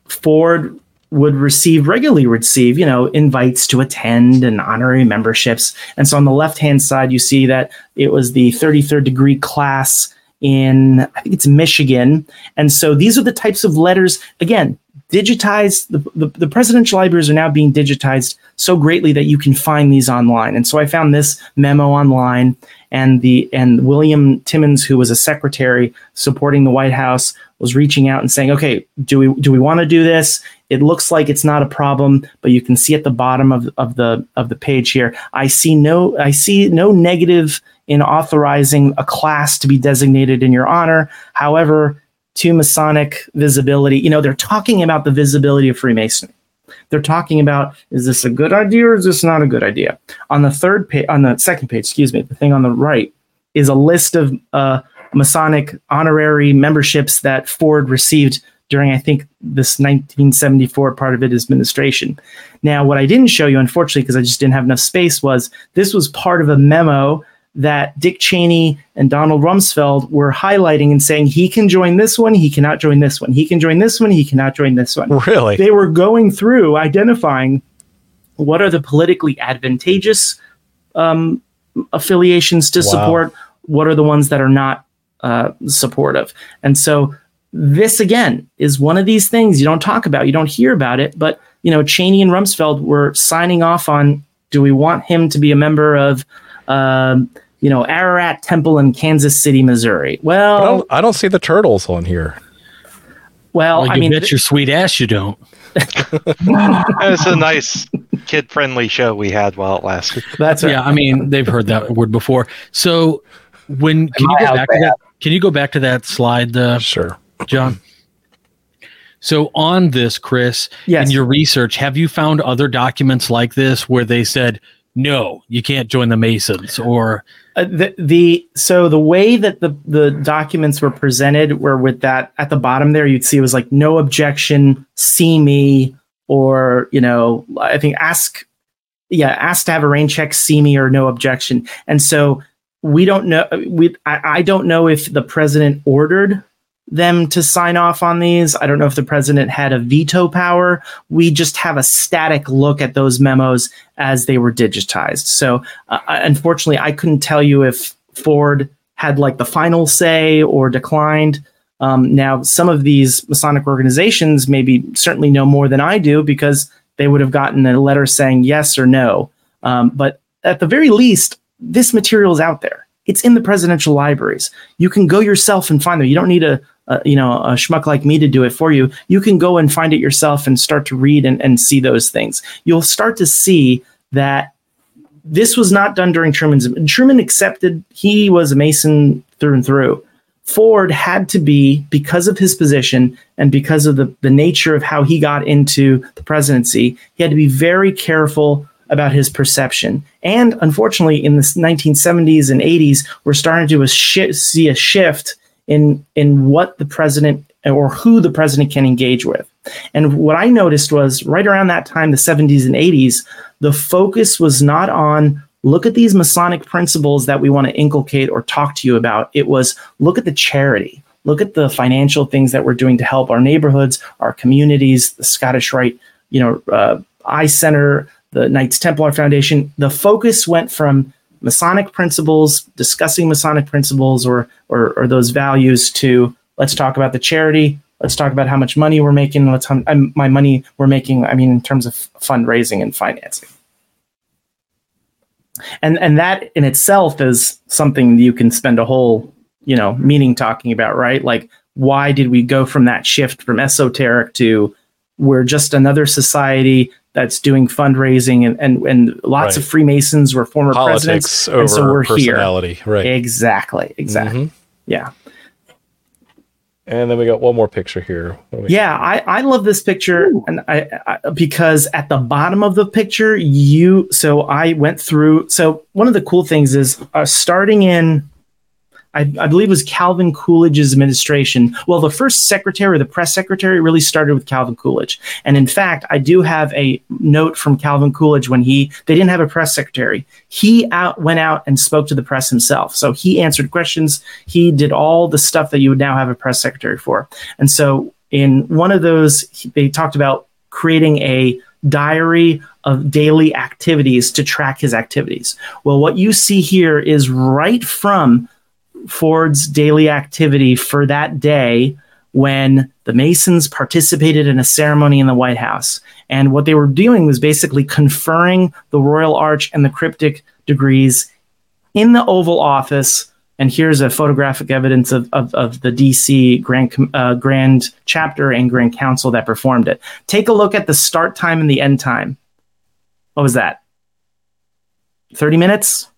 Ford would receive regularly receive you know invites to attend and honorary memberships. And so on the left hand side you see that it was the 33rd degree class in i think it's michigan. And so these are the types of letters again digitized the, the, the presidential libraries are now being digitized so greatly that you can find these online. And so i found this memo online and the and william timmons who was a secretary supporting the white house was reaching out and saying okay do we do we want to do this it looks like it's not a problem but you can see at the bottom of, of the of the page here i see no i see no negative in authorizing a class to be designated in your honor. However to masonic visibility you know they're talking about the visibility of freemasonry. They're talking about is this a good idea or is this not a good idea? On the third page on the second page excuse me the thing on the right is a list of uh, masonic honorary memberships that ford received during i think this 1974 part of his administration now what i didn't show you unfortunately because i just didn't have enough space was this was part of a memo that Dick Cheney and Donald Rumsfeld were highlighting and saying he can join this one, he cannot join this one, he can join this one, he cannot join this one Really? they were going through identifying what are the politically advantageous um, affiliations to Wow. support, what are the ones that are not uh, supportive. And so this again is one of these things you don't talk about, you don't hear about it, but you know Cheney and Rumsfeld were signing off on do we want him to be a member of um, you know Ararat Temple in Kansas City, Missouri? I Well, don't, I don't see the turtles on here. well, Well, I mean, bet your sweet ass you don't. It's a nice kid-friendly show we had while it lasted. that's right. Yeah, I mean they've heard that word before. So when can you go house back to that? Can you go back to that slide, uh, Sure. John? So on this, Chris, Yes. in your research, have you found other documents like this where they said no, you can't join the Masons, or Uh, the, the so the way that the the documents were presented were with that at the bottom there you'd see it was like no objection see me or you know i think ask yeah ask to have a rain check see me or no objection and so we don't know we I, I don't know if the president ordered them to sign off on these i don't know if the president had a veto power we just have a static look at those memos as they were digitized so uh, unfortunately, I couldn't tell you if Ford had like the final say or declined. Um, now, some of these Masonic organizations maybe certainly know more than I do because they would have gotten a letter saying yes or no. Um, but at the very least, this material is out there. It's in the presidential libraries. You can go yourself and find them. You don't need a, a you know a schmuck like me to do it for you. You can go and find it yourself and start to read and, and see those things. You'll start to see that this was not done during Truman's. Truman accepted he was a Mason through and through. Ford had to be, because of his position and because of the, the nature of how he got into the presidency, he had to be very careful about his perception. And unfortunately, in the 1970s and 80s, we're starting to a shi- see a shift in in what the president or who the president can engage with. And what I noticed was right around that time, the 70s and 80s, the focus was not on look at these Masonic principles that we want to inculcate or talk to you about. It was look at the charity, look at the financial things that we're doing to help our neighborhoods, our communities, the Scottish Rite, you know, uh, Eye Center, the Knights Templar Foundation. The focus went from Masonic principles, discussing Masonic principles or, or, or those values to let's talk about the charity. Let's talk about how much money we're making. Let's um, my money we're making. I mean, in terms of fundraising and financing and and that in itself is something you can spend a whole you know meeting talking about right like why did we go from that shift from esoteric to we're just another society that's doing fundraising and and, and lots Right. of freemasons were former Politics presidents over and so we're here personality, right? exactly exactly Mhm. yeah And then we got one more picture here. What do we- Yeah, I, I love this picture, and I, I because at the bottom of the picture, you. So I went through. So one of the cool things is uh, starting in, I, I believe it was Calvin Coolidge's administration. Well, the first secretary, the press secretary, really started with Calvin Coolidge, and in fact, I do have a note from Calvin Coolidge when he they didn't have a press secretary. He out went out and spoke to the press himself. So he answered questions. He did all the stuff that you would now have a press secretary for. And so in one of those, he- they talked about creating a diary of daily activities to track his activities. Well, what you see here is right from Ford's daily activity for that day when the Masons participated in a ceremony in the White House. And what they were doing was basically conferring the Royal Arch and the cryptic degrees in the Oval Office. And here's a photographic evidence of, of, of the DC Grand, uh, Grand Chapter and Grand Council that performed it. Take a look at the start time and the end time. What was that? 30 minutes?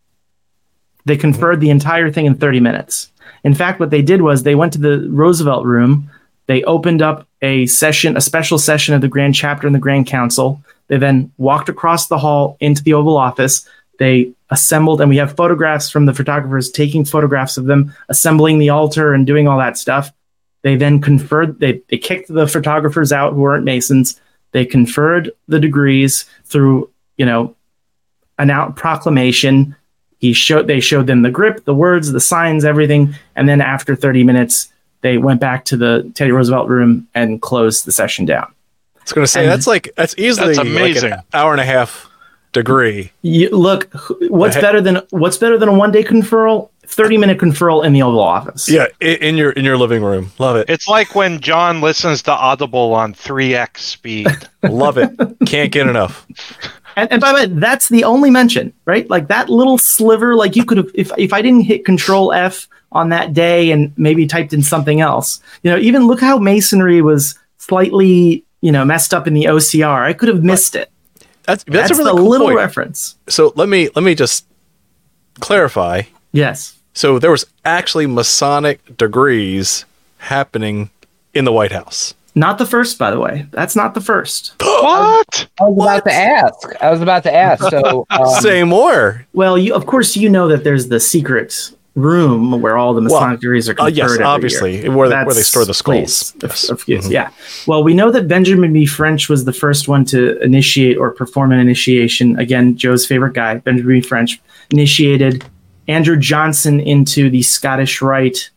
They conferred the entire thing in 30 minutes. In fact, what they did was they went to the Roosevelt room. They opened up a session, a special session of the Grand Chapter and the Grand Council. They then walked across the hall into the Oval Office. They assembled, and we have photographs from the photographers taking photographs of them assembling the altar and doing all that stuff. They then conferred, they, they kicked the photographers out who weren't Masons. They conferred the degrees through, you know, an out proclamation. He showed they showed them the grip, the words, the signs, everything, and then after 30 minutes, they went back to the Teddy Roosevelt room and closed the session down. I was going to say And- that's like that's easily That's like amazing. an hour and a half degree. You, look, what's Hey. better than what's better than a one day conferral? 30 minute conferral in the Oval Office. Yeah, in your in your living room. Love it. It's like when John listens to Audible on 3x speed. Love it. Can't get enough. And, and by the way, that's the only mention, right? Like that little sliver, like you could have, if, if I didn't hit control F on that day and maybe typed in something else, you know, even look how masonry was slightly, you know, messed up in the OCR. I could have missed it. That's that's, That's, a really cool little point. reference. so let me let me just clarify. Yes. So there was actually Masonic degrees happening in the White House. Not the first, by the way. That's not the first. what? I was about to ask. I was about to ask. So um, Say more. Well, you of course you know that there's the secret room where all the Masonic degrees are Uh, conferred. yes, every obviously, year. where they, where they store the please, skulls. of- Yes. of course, Mhm. Yeah. Well, we know that Benjamin B. French was the first one to initiate or perform an initiation. Again, Joe's favorite guy, Benjamin B. French, initiated Andrew Johnson into the Scottish Rite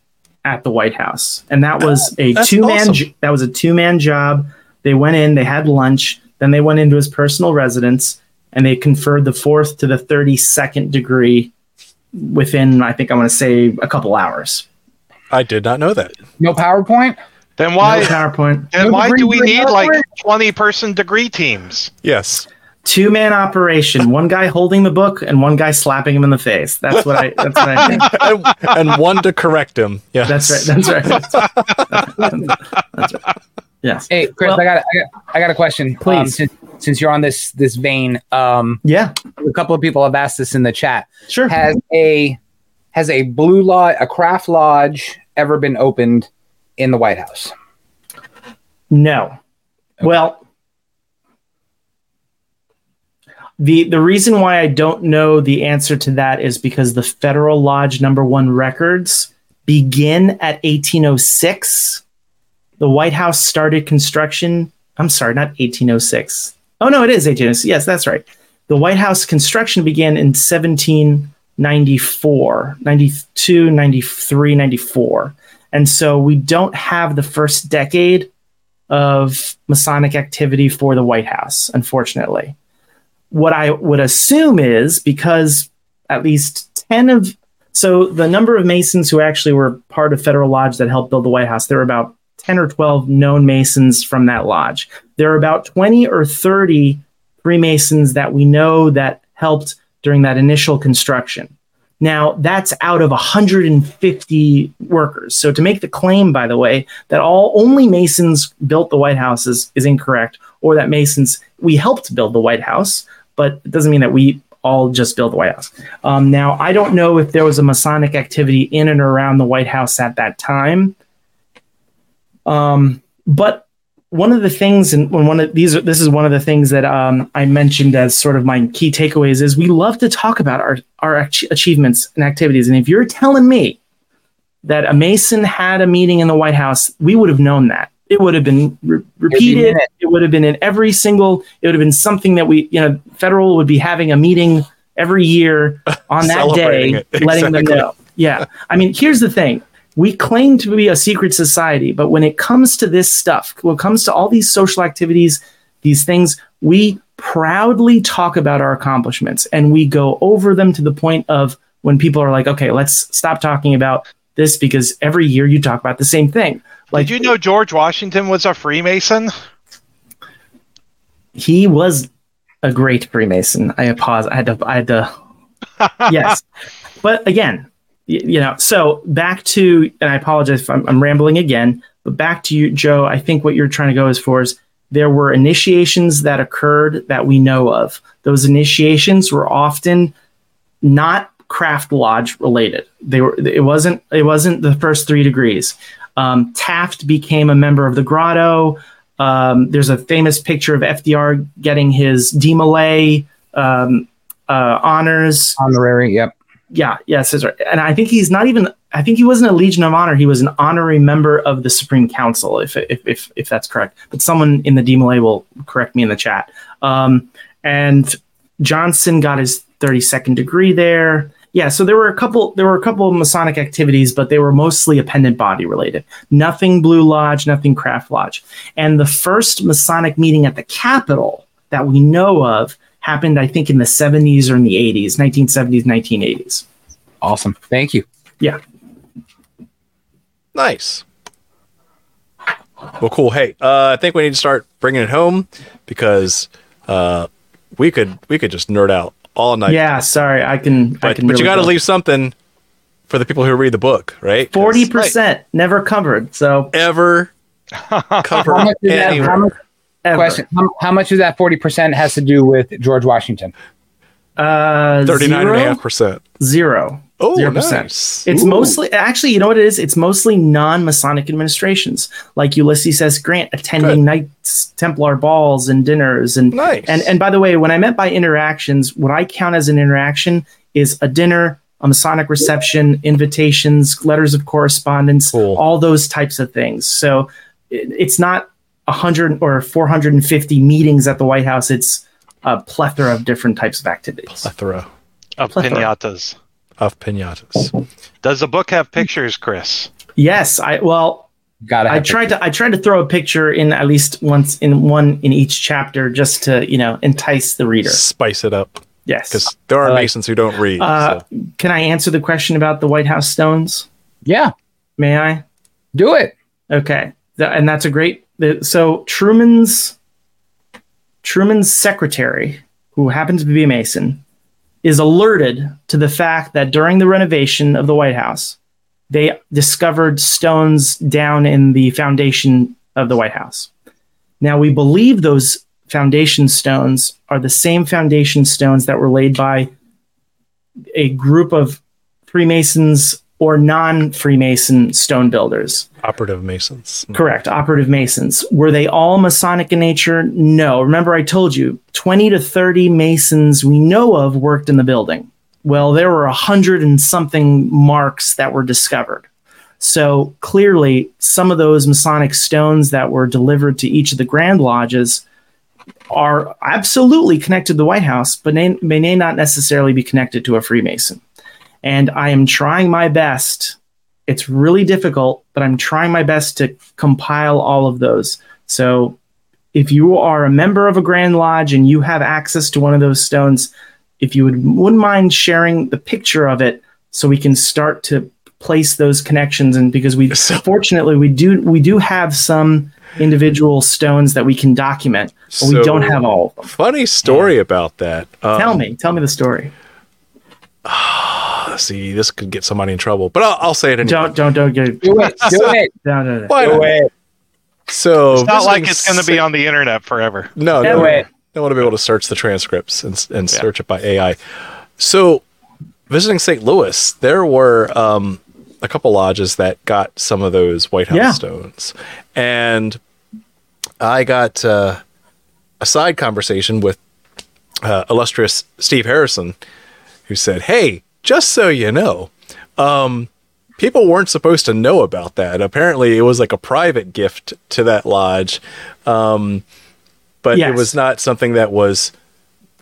at the White House, and that was oh, a that's two man. awesome. that was a two man job. They went in, they had lunch, then they went into his personal residence, and they conferred the fourth to the thirty second degree within, I think I want to say, a couple hours. I did not know that. no PowerPoint. Then No why? PowerPoint. Then No why do we degree need like 20 person degree teams? Yes. Two man operation. One guy holding the book and one guy slapping him in the face. That's what i that's what i think. And, and one to correct him. Yeah, that's right. That's right. That's right. Yes. Hey, Chris, Well- I got, I got, I got a question. Um, Please. since, since you're on this this vein, um, yeah. a couple of people have asked this in the chat. sure. Has a has a blue lodge, a craft lodge, ever been opened in the White House? no. Well the the reason why I don't know the answer to that is because the Federal Lodge number one records begin at 1806. The White House started construction. I'm sorry, not 1806. Oh no, it is 1806. Yes, that's right. The White House construction began in 1794, 92, 93, 94. And so we don't have the first decade of Masonic activity for the White House, unfortunately what I would assume is because at least 10 of so the number of Masons who actually were part of Federal Lodge that helped build the White House, there were about 10 or 12 known Masons from that lodge. There are about 20 or 30 Freemasons that we know that helped during that initial construction. Now, that's out of 150 workers. So to make the claim, by the way, that all only Masons built the White House is, is incorrect, or that Masons we helped build the White House but it doesn't mean that we all just build the White House. Um, now, I don't know if there was a Masonic activity in and around the White House at that time. Um, but one of the things, and one of these, this is one of the things that um, I mentioned as sort of my key takeaways is we love to talk about our our ach- achievements and activities. And if you're telling me that a Mason had a meeting in the White House, we would have known that it would have been re- repeated. It would have been in every single. It would have been something that we, you know, federal would be having a meeting every year on that day, exactly. letting them know. Yeah, I mean, here's the thing: we claim to be a secret society, but when it comes to this stuff, when it comes to all these social activities, these things, we proudly talk about our accomplishments and we go over them to the point of when people are like, okay, let's stop talking about this because every year you talk about the same thing. Like, Did you know George Washington was a Freemason? He was a great Freemason. I pause. I had to. I had to. yes, but again, you, know. So back to, and I apologize if I'm, I'm rambling again. But back to you, Joe. I think what you're trying to go as far as there were initiations that occurred that we know of. Those initiations were often not craft lodge related. They were. It wasn't. It wasn't the first three degrees. Um, Taft became a member of the Grotto. Um, there's a famous picture of FDR getting his DeMolay um, uh, honors. Honorary, yep. Yeah, yes, right. and I think he's not even. I think he wasn't a Legion of Honor. He was an honorary member of the Supreme Council, if if if, if that's correct. But someone in the DeMolay will correct me in the chat. Um, and Johnson got his 32nd degree there yeah, so there were a couple there were a couple of Masonic activities, but they were mostly appendant body related. Nothing Blue Lodge, nothing Craft Lodge. And the first Masonic meeting at the Capitol that we know of happened, I think, in the 70s or in the 80s, 1970s, 1980s. Awesome. Thank you. Yeah. Nice. Well, cool. Hey, uh, I think we need to start bringing it home because uh, we could we could just nerd out all night. Yeah, sorry, I can. But, I can but really you got to leave something for the people who read the book, right? forty percent never covered. So ever cover How much is that? anywhere. How much, ever. question: how, how much of that forty percent has to do with George Washington? Uh, 39 and a zero? half percent. Zero. Oh, Zero nice. percent. It's Ooh. mostly actually, you know what it is? It's mostly non-Masonic administrations, like Ulysses S. Grant attending Good. Knights Templar balls and dinners, and Nice. and and by the way, when I meant by interactions, what I count as an interaction is a dinner, a Masonic reception, invitations, letters of correspondence, Cool. all those types of things. So it, it's not a hundred or four hundred and fifty meetings at the White House. It's a plethora of different types of activities. plethora Of Plethora. pinatas. Of pinatas. Does the book have pictures, Chris? Yes, I well, Got I tried to I tried to throw a picture in at least once in one in each chapter just to you know entice the reader. Spice it up Yes. because there are I like- Masons who don't read. Uh, so. Can I answer the question about the White House stones? Yeah, May I? do it. Okay, Th- and that's a great. the- So Truman's Truman's secretary, who happens to be a Mason, is alerted to the fact that during the renovation of the White House, they discovered stones down in the foundation of the White House. Now we believe those foundation stones are the same foundation stones that were laid by a group of Freemasons or non Freemason stone builders. Operative Masons. Correct. Operative Masons. Were they all Masonic in nature? No. Remember, I told you 20 to 30 Masons we know of worked in the building. Well, there were a hundred and something marks that were discovered. So clearly, some of those Masonic stones that were delivered to each of the Grand Lodges are absolutely connected to the White House, but may, may not necessarily be connected to a Freemason. And I am trying my best. It's really difficult, but I'm trying my best to compile all of those. So if you are a member of a Grand Lodge and you have access to one of those stones, if you would, wouldn't mind sharing the picture of it so we can start to place those connections and because we So- fortunately we do we do have some individual stones that we can document but we don't have all of them Funny story about that. Um, tell me tell me the story See, this could get somebody in trouble, but I'll, I'll say it anyway. don't don't don't get Do it. Do it. no no no Why Do not? it. So It's not like it's going to be on the internet forever. No, Do no, it. I want to be able to search the transcripts and, and Yeah. search it by AI. So, visiting St. Louis, there were um, a couple lodges that got some of those White House Yeah. stones, and I got uh, a side conversation with uh, illustrious Steve Harrison, who said, "Hey, just so you know." Um, people weren't supposed to know about that. Apparently, it was like a private gift to that lodge. Um, but it was not something that was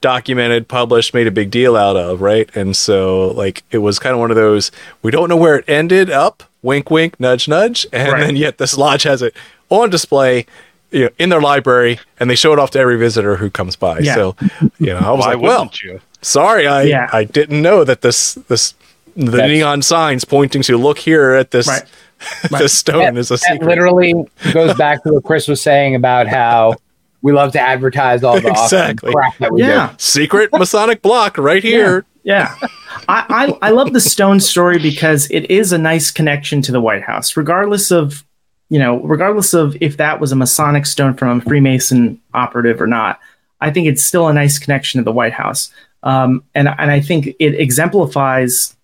documented, published, made a big deal out of, right? And so, like, it was kind of one of those we don't know where it ended up. Wink, wink, nudge, nudge, and Right. then yet this lodge has it on display. You know, in their library, and they show it off to every visitor who comes by. Yeah. So, you know, I was Why like, "Well, you? sorry, I Yeah. I didn't know that this this the That's- neon signs pointing to look here at this Right. this stone That, is a that secret." literally goes back to what Chris was saying about how we love to advertise all the Exactly. awesome crap that we yeah secret Masonic block right here. Yeah. I, I, I love the stone story because it is a nice connection to the White House, regardless of, you know, regardless of if that was a Masonic stone from a Freemason operative or not. I think it's still a nice connection to the White House. Um, and, and I think it exemplifies,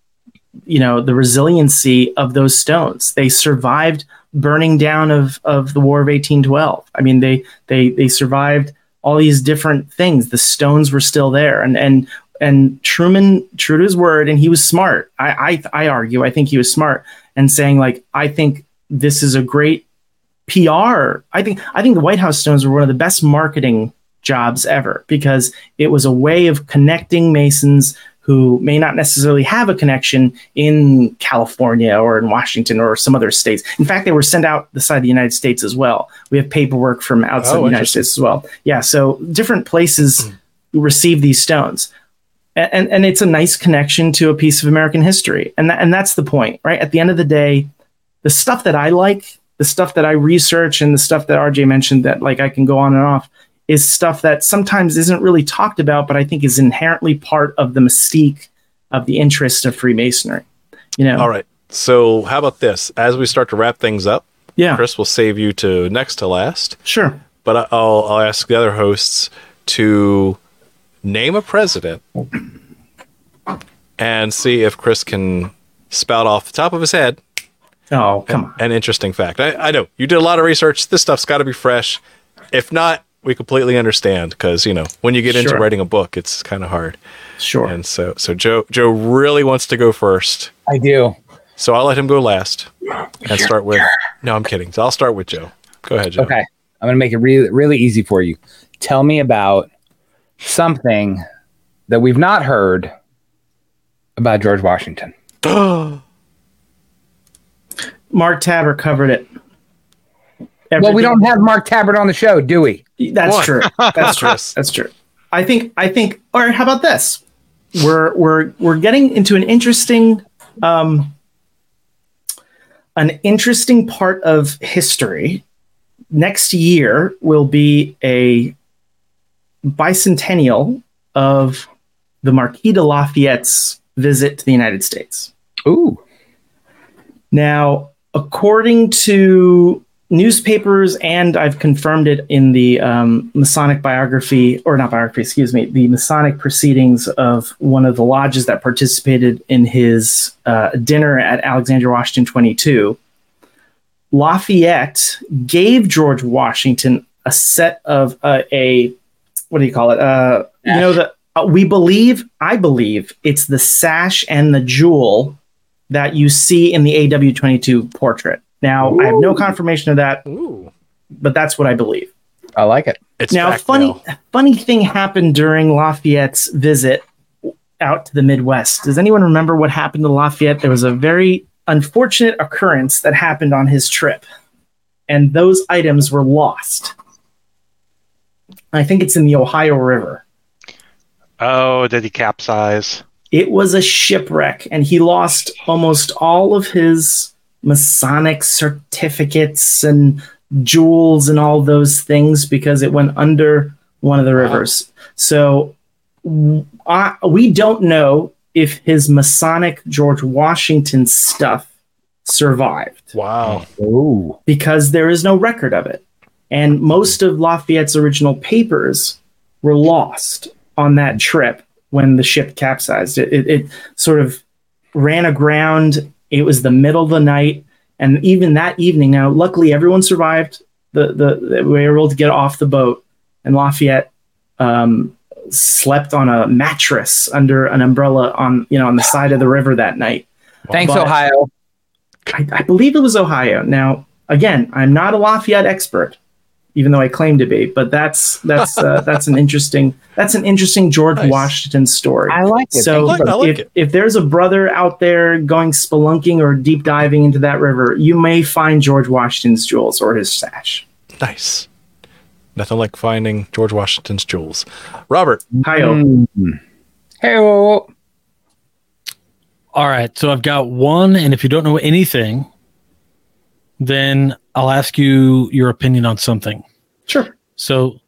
you know, the resiliency of those stones. They survived burning down of, of the War of 1812. I mean, they, they, they survived all these different things. The stones were still there. And, and, and Truman, true to his word, and he was smart. I, I, I argue, I think he was smart and saying like, I think this is a great PR. I think, I think the White House stones were one of the best marketing jobs ever because it was a way of connecting Masons who may not necessarily have a connection in California or in Washington or some other states. In fact, they were sent out the side of the United States as well. We have paperwork from outside Oh, the United. States as well. Yeah, so different places hmm. receive these stones. And, and it's a nice connection to a piece of American history. And, that, and that's the point, right? At the end of the day, the stuff that I like, the stuff that I research, and the stuff that RJ mentioned that like I can go on and off is stuff that sometimes isn't really talked about, but I think is inherently part of the mystique of the interest of Freemasonry. You know, All right. So how about this? As we start to wrap things up, yeah, Chris will save you to next to last, sure. but I'll I'll ask the other hosts to name a president and see if Chris can spout off the top of his head Oh, come on. an interesting fact. I, I know you did a lot of research. This stuff's got to be fresh. If not, we completely understand because you know when you get into writing a book, it's kind of hard. Sure. And so so Joe Joe really wants to go first. I do. So I'll let him go last and start with. No, I'm kidding. So I'll start with Joe. Go ahead, Joe. Okay. I'm going to make it really, really easy for you. Tell me about something that we've not heard about George Washington. Mark Tabbert covered it. Well, we don't have Mark Tabbert on the show, do we? That's What? true. That's true. That's true. I think. I think. Or how about this? We're we're we're getting into an interesting, um, an interesting part of history. Next year will be a bicentennial of the Marquis de Lafayette's visit to the United States. Ooh. Now, according to newspapers and I've confirmed it in the um, Masonic biography, or not biography, excuse me, the Masonic proceedings of one of the lodges that participated in his uh, dinner at Alexandria Washington 22. Lafayette gave George Washington a set of uh, a what do you call it? Uh, you know the uh, we believe I believe it's the sash and the jewel that you see in the AW22 portrait. Now I have no confirmation of that, Ooh. but that's what I believe. I like it. It's now, funny now. funny thing happened during Lafayette's visit out to the Midwest. Does anyone remember what happened to Lafayette? There was a very unfortunate occurrence that happened on his trip, and those items were lost. I think it's in the Ohio River. Oh, did he capsize? It was a shipwreck, and he lost almost all of his Masonic certificates and jewels and all those things because it went under one of the rivers. So w- I, we don't know if his Masonic George Washington stuff survived Wow. Ooh. because there is no record of it. And most of Lafayette's original papers were lost on that trip when the ship capsized. It, it, it sort of ran aground. It was the middle of the night. And even that evening, now, luckily, everyone survived. The, the, they were able to get off the boat. And Lafayette um, slept on a mattress under an umbrella on, you know, on the side of the river that night. Thanks, But- Ohio. I, I believe it was Ohio. Now, again, I'm not a Lafayette expert, even though I claim to be. But that's that's uh, that's an interesting that's an interesting George Nice. Washington story. I like it. So Thank you. I like if, it. if there's a brother out there going spelunking or deep diving into that river, you may find George Washington's jewels or his sash. Nice. Nothing like finding George Washington's jewels. Robert, Ohio. Mm. Hey, oh. All right, so I've got one, and if you don't know anything, then I'll ask you your opinion on something. Sure. So,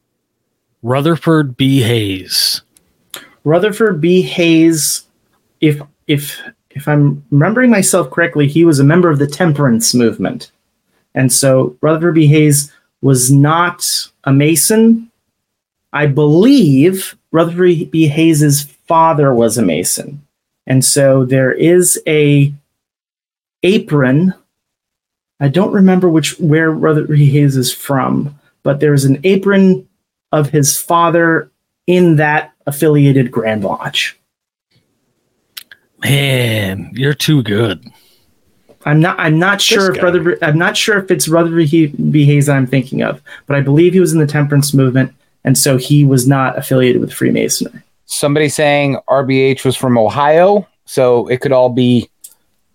Rutherford B. Hayes. Rutherford B. Hayes, if if if I'm remembering myself correctly, he was a member of the temperance movement. And so Rutherford B. Hayes was not a Mason. I believe Rutherford B. Hayes's father was a Mason. And so there is a apron. I don't remember which where Rutherford B. Hayes is from, but there's an apron of his father in that affiliated Grand Lodge. Man, you're too good. I'm not. I'm not sure if guy. Rutherford. I'm not sure if it's Rutherford He- B. Hayes that I'm thinking of, but I believe he was in the temperance movement, and so he was not affiliated with Freemasonry. Somebody saying RBH was from Ohio, so it could all be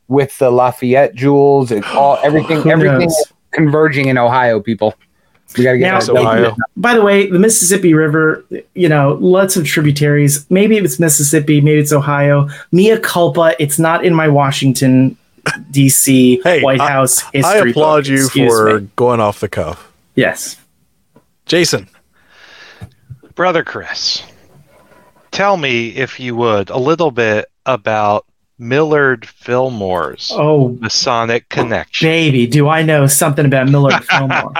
with the Lafayette jewels. It all everything everything knows? converging in Ohio. People, we got to get Now, It's that- Ohio. By the way, the Mississippi River, you know, lots of tributaries. Maybe it's Mississippi, maybe it's Ohio. Mia culpa. It's not in my Washington, D.C. Hey, White I- House I applaud book. you Excuse for me. going off the cuff. yes. Jason, Brother Chris, tell me, if you would, a little bit about Millard Fillmore's Oh, Masonic connection. baby, do I know something about Millard Fillmore?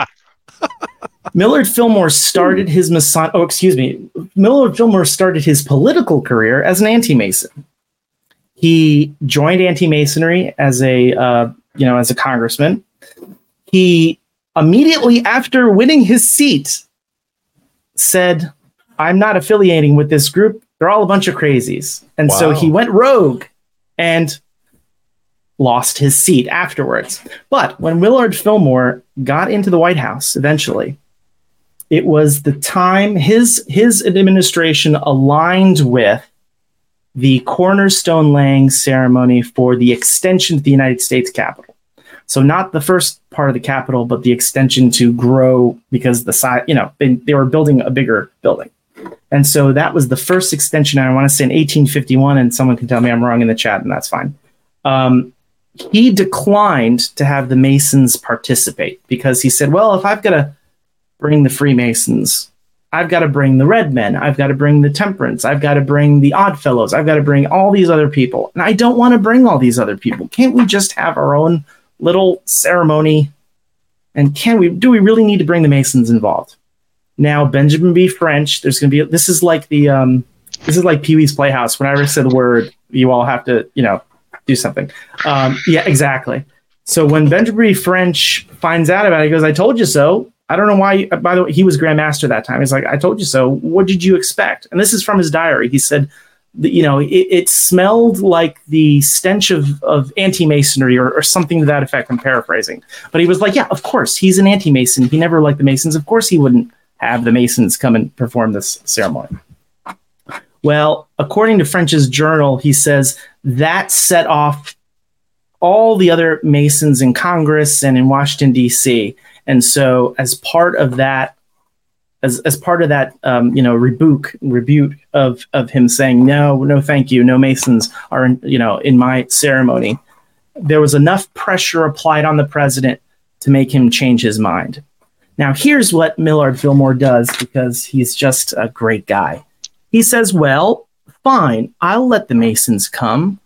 Millard Fillmore started his Mason. Oh, excuse me. Millard Fillmore started his political career as an anti-Mason. He joined anti-Masonry as a uh, you know as a congressman. He immediately after winning his seat said, "I'm not affiliating with this group. They're all a bunch of crazies." And so Wow. he went rogue and lost his seat afterwards. But when Millard Fillmore got into the White House eventually, it was the time his his administration aligned with the cornerstone laying ceremony for the extension to the United States Capitol. So not the first part of the Capitol, but the extension to grow because the size, you know, they, they were building a bigger building. And so that was the first extension. I want to say in 1851, and someone can tell me I'm wrong in the chat, and that's fine. Um, he declined to have the Masons participate because he said, well, if I've got to bring the Freemasons, I've got to bring the Red Men, I've got to bring the Temperance, I've got to bring the Odd Fellows, I've got to bring all these other people. And I don't want to bring all these other people. Can't we just have our own little ceremony And can we do we really need to bring the Masons involved? Now Benjamin B. French, there's gonna be this is like the um this is like Pee Wee's Playhouse. Whenever I say the word, you all have to, you know, do something. Um, yeah, exactly. So when Benjamin B. French finds out about it, he goes, I told you so. I don't know why. By the way, he was Grandmaster that time. He's like, I told you so. What did you expect? And this is from his diary. He said, you know, it, it smelled like the stench of, of anti masonry or, or something to that effect. I'm paraphrasing. But he was like, yeah, of course. He's an anti mason. He never liked the Masons. Of course, he wouldn't have the Masons come and perform this ceremony. Well, according to French's journal, he says that set off all the other Masons in Congress and in Washington, D.C. And so, as part of that, as, as part of that, um, you know, rebuke, rebuke of of him saying no, no, thank you, no Masons are, in, you know, in my ceremony. There was enough pressure applied on the president to make him change his mind. Now, here's what Millard Fillmore does because he's just a great guy. He says, Well, fine, I'll let the Masons come.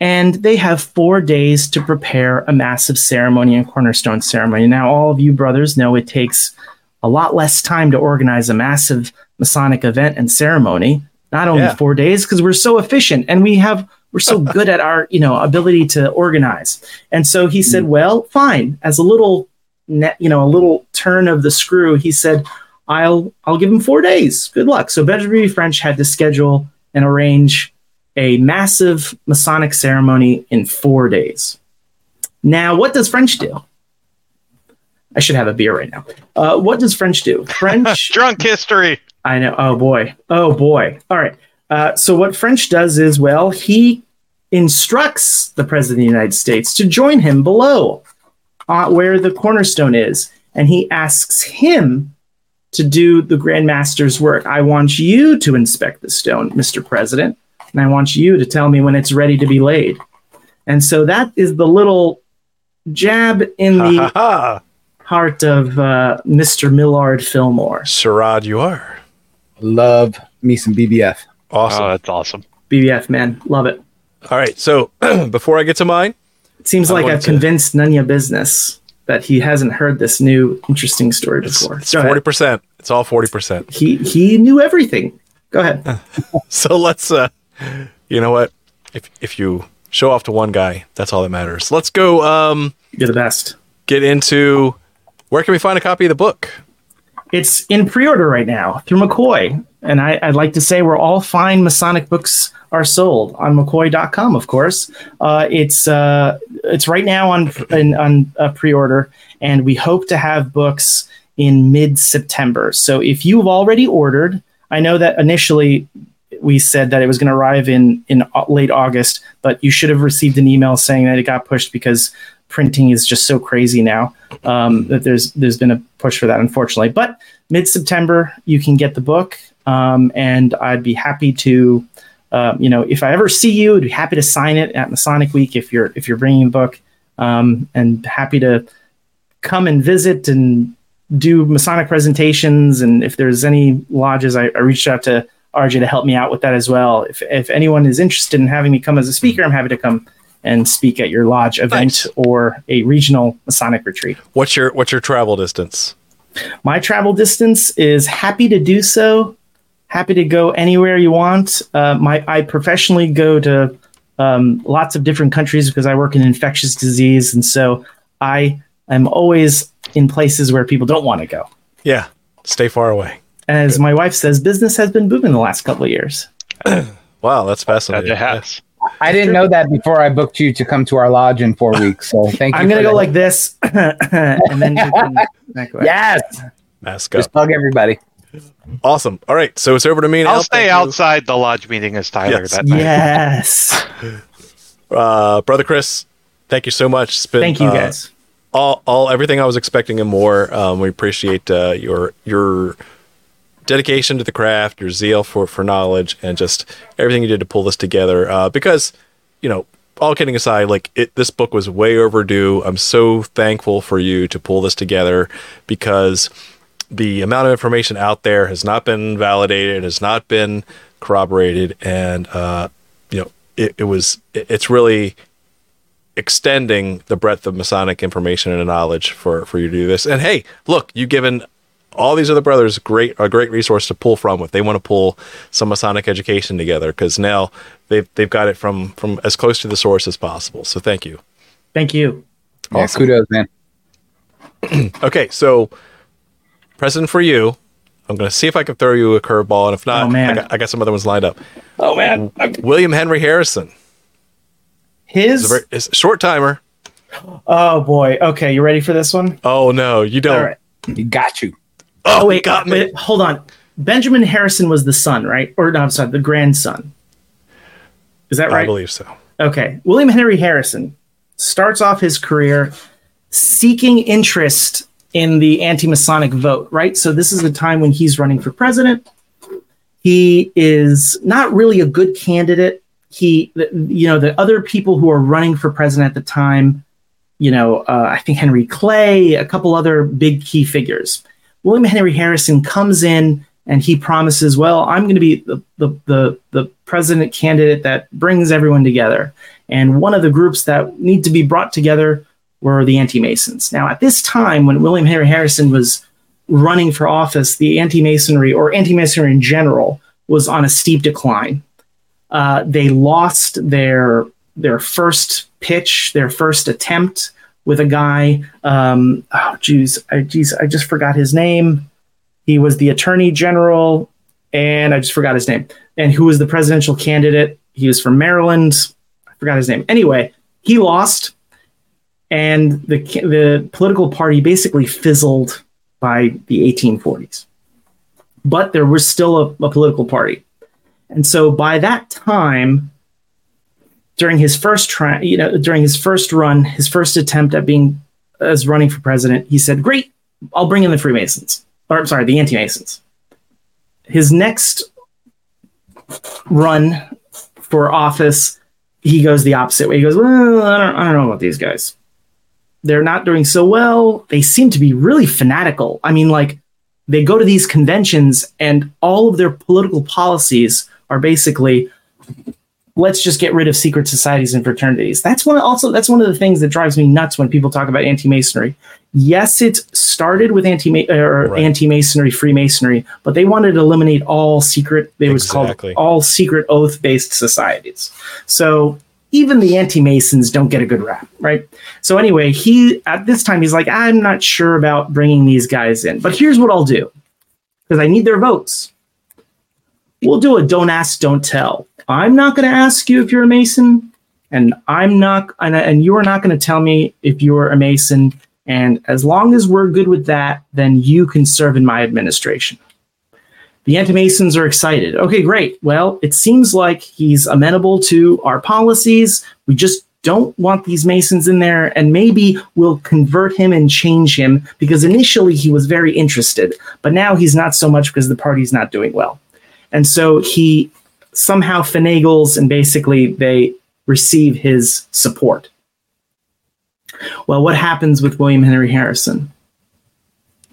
And they have four days to prepare a massive ceremony and cornerstone ceremony. Now, all of you brothers know it takes a lot less time to organize a massive Masonic event and ceremony. Not only Yeah. four days, because we're so efficient and we have we're so good at our you know ability to organize. And so he said, mm. "Well, fine." As a little net, you know, a little turn of the screw, he said, "I'll I'll give him four days. Good luck." So Benjamin French had to schedule and arrange a massive Masonic ceremony in four days. Now, what does French do? I should have a beer right now. Uh, what does French do? French Drunk history. I know. Oh boy. Oh boy. All right. Uh, so what French does is, well, he instructs the president of the United States to join him below, uh, where the cornerstone is, and he asks him to do the Grand Master's work. I want you to inspect the stone, Mr. President, and I want you to tell me when it's ready to be laid. And so that is the little jab in the ha ha. heart of uh, Mr. Millard Fillmore. Sherrod, you are. Love me some BBF. Awesome. Oh, that's awesome. BBF, man. Love it. All right. So before I get to mine, It seems I like I've to- convinced Nunya Business that he hasn't heard this new interesting story before. it's 40%. It's all 40%. He he knew everything. Go ahead. So let's, uh, you know what? If, if you show off to one guy, that's all that matters. Let's go um, You're the best. get into where can we find a copy of the book? It's in pre-order right now through Macoy, and I, I'd like to say we're all fine Masonic books are sold on Macoy.com. Of course, uh, it's uh, it's right now on in, on uh, pre-order, and we hope to have books in mid-September. So if you've already ordered, I know that initially we said that it was going to arrive in in late August, but you should have received an email saying that it got pushed because printing is just so crazy now um, that there's there's been a push for that, unfortunately. But mid September, you can get the book, um, and I'd be happy to, uh, you know, if I ever see you, I'd be happy to sign it at Masonic Week if you're if you're bringing a book, um, and happy to come and visit and do Masonic presentations. And if there's any lodges, I, I reached out to RJ to help me out with that as well. If if anyone is interested in having me come as a speaker, I'm happy to come and speak at your lodge event Nice. or a regional Masonic retreat. What's your, what's your travel distance? My travel distance is happy to do so. Happy to go anywhere you want. Uh, my I professionally go to um, lots of different countries because I work in infectious disease, and so I am always in places where people don't want to go. Yeah. Stay far away. As my wife says, business has been booming the last couple of years. Wow. That's That fascinating. it has. I didn't know that before I booked you to come to our lodge in four weeks. So thank you. I'm gonna go that. like this, and then you can yes. Mask up. Just hug everybody. Awesome. All right. So it's over to me now. I'll stay Thank you. outside the lodge meeting as Tyler Yes. that night. Yes. Uh, Brother Chris, thank you so much. It's been, Thank you, uh, guys. all, all everything I was expecting and more. Um, we appreciate uh, your your dedication to the craft, your zeal for for knowledge, and just everything you did to pull this together. Uh, because you know, all kidding aside, like it, this book was way overdue. I'm so thankful for you to pull this together because the amount of information out there has not been validated, has not been corroborated, and uh, you know, it, it was it, it's really extending the breadth of Masonic information and knowledge for for you to do this. And hey, look, you've given all these other brothers great a great resource to pull from if they want to pull some Masonic education together because now they've they've got it from from as close to the source as possible. So thank you. Thank you. Yeah, Awesome. kudos, man. Okay, so President for you. I'm going to see if I can throw you a curveball, and if not, Oh, man. I, got, I got some other ones lined up. Oh man, William Henry Harrison. his. It's a, very, it's a short timer. oh boy. Okay, you ready for this one? Oh no, you don't. All right. You got you. Oh, Oh wait, got me. wait, hold on. Benjamin Harrison was the son, right? Or no, I'm sorry, the grandson. Is that right? I believe so. Okay. William Henry Harrison starts off his career seeking interest in the anti-Masonic vote, right? So this is a time when he's running for president. He is not really a good candidate. He, you know, the other people who are running for president at the time, you know, uh, I think Henry Clay, a couple other big key figures. William Henry Harrison comes in and he promises, well, I'm going to be the, the, the, the president candidate that brings everyone together. And one of the groups that need to be brought together were the anti Masons. Now, at this time, when William Henry Harrison was running for office, the anti Masonry or anti Masonry in general was on a steep decline. Uh, they lost their their first pitch, their first attempt with a guy. Um, oh, geez, I, geez, I just forgot his name. He was the attorney general, and I just forgot his name. And who was the presidential candidate? He was from Maryland. I forgot his name. Anyway, he lost, and the the political party basically fizzled by the 1840s. But there was still a, a political party, and so by that time, during his first try, you know, during his first run, his first attempt at being as running for president, he said, "Great, I'll bring in the Freemasons." Or I'm sorry, the anti-Masons. His next run for office, he goes the opposite way. He goes, "Well, I don't, I don't know about these guys. They're not doing so well. They seem to be really fanatical. I mean, like they go to these conventions and all of their political policies are basically let's just get rid of secret societies and fraternities. That's one also that's one of the things that drives me nuts when people talk about anti-masonry. Yes, it started with anti or Right. anti-masonry, Freemasonry, but they wanted to eliminate all secret. They was Exactly. called all secret oath-based societies. So even the anti-masons don't get a good rap, right? So anyway, he at this time he's like, I'm not sure about bringing these guys in, but here's what I'll do because I need their votes. We'll do a don't ask, don't tell. I'm not going to ask you if you're a Mason, and I'm not, and, and you are not going to tell me if you're a Mason. And as long as we're good with that, then you can serve in my administration. The anti Masons are excited. Okay, great. Well, it seems like he's amenable to our policies. We just don't want these Masons in there, and maybe we'll convert him and change him because initially he was very interested, but now he's not so much because the party's not doing well. And so he somehow finagles and basically they receive his support. Well, what happens with William Henry Harrison?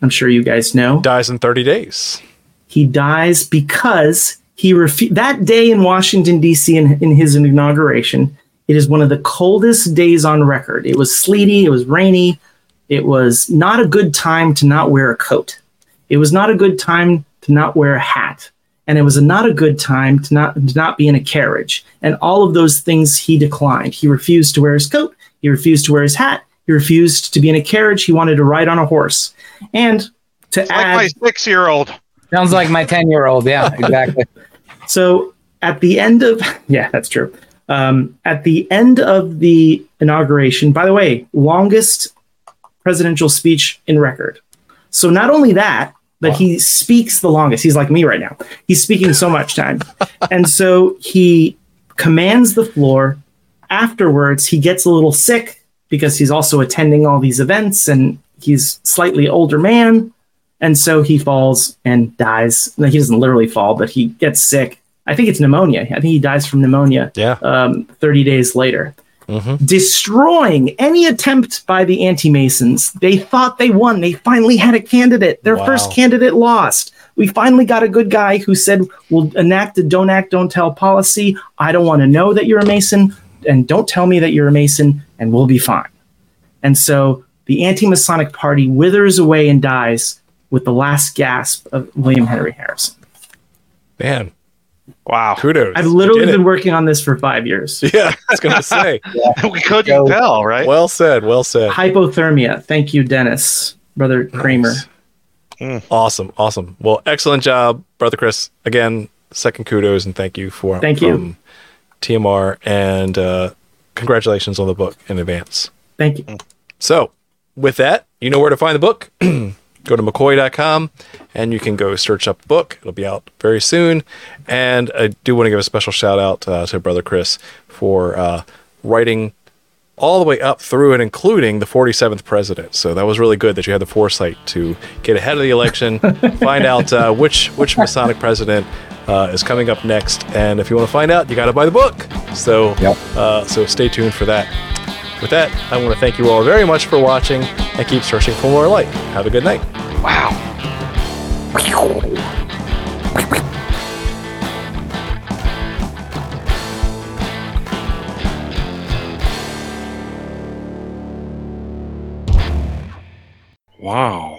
I'm sure you guys know. Dies in 30 days. He dies because he refu- that day in Washington D.C. In, in his inauguration, it is one of the coldest days on record. It was sleety, it was rainy, it was not a good time to not wear a coat. It was not a good time to not wear a hat, and it was not a good time to not to not be in a carriage. And all of those things he declined. He refused to wear his coat. He refused to wear his hat. He refused to be in a carriage. He wanted to ride on a horse. And to Like add, my six-year-old. Sounds like my 10 year old. Yeah, exactly. So at the end of yeah, that's true. Um, at the end of the inauguration, by the way, longest presidential speech in record. So not only that, but he speaks the longest. He's like me right now. He's speaking so much time, and so he commands the floor. Afterwards, he gets a little sick because he's also attending all these events, and he's slightly older man. And so he falls and dies. No, He doesn't literally fall, but he gets sick. I think it's pneumonia. I think he dies from pneumonia Yeah. um, 30 days later, Mhm. destroying any attempt by the anti Masons. They thought they won. They finally had a candidate. Their Wow. first candidate lost. We finally got a good guy who said, We'll enact a don't act, don't tell policy. I don't want to know that you're a Mason, and don't tell me that you're a Mason. and we'll be fine. And so the anti Masonic party withers away and dies with the last gasp of William Henry Harrison. Man, Wow. kudos. I've literally been it. working on this for five years. Yeah, I was going to say. we couldn't So- tell, right? well said. Well said. Hypothermia. Thank you, Dennis, brother Kramer. Awesome. Awesome. Well, excellent job, Brother Chris. Again, second kudos and thank you for Thank you. from TMR and uh, congratulations on the book in advance. Thank you. So, with that, you know where to find the book. go to Macoy.com and you can go search up the book. It'll be out very soon. And I do want to give a special shout out uh, to Brother Chris for uh, writing all the way up through and including the 47th president. So that was really good that you had the foresight to get ahead of the election, find out uh, which which Masonic president uh, is coming up next. And if you want to find out, you got to buy the book. So Yep. uh, so stay tuned for that. With that, I want to thank you all very much for watching and keep searching for more light. Have a good night. Wow. Wow.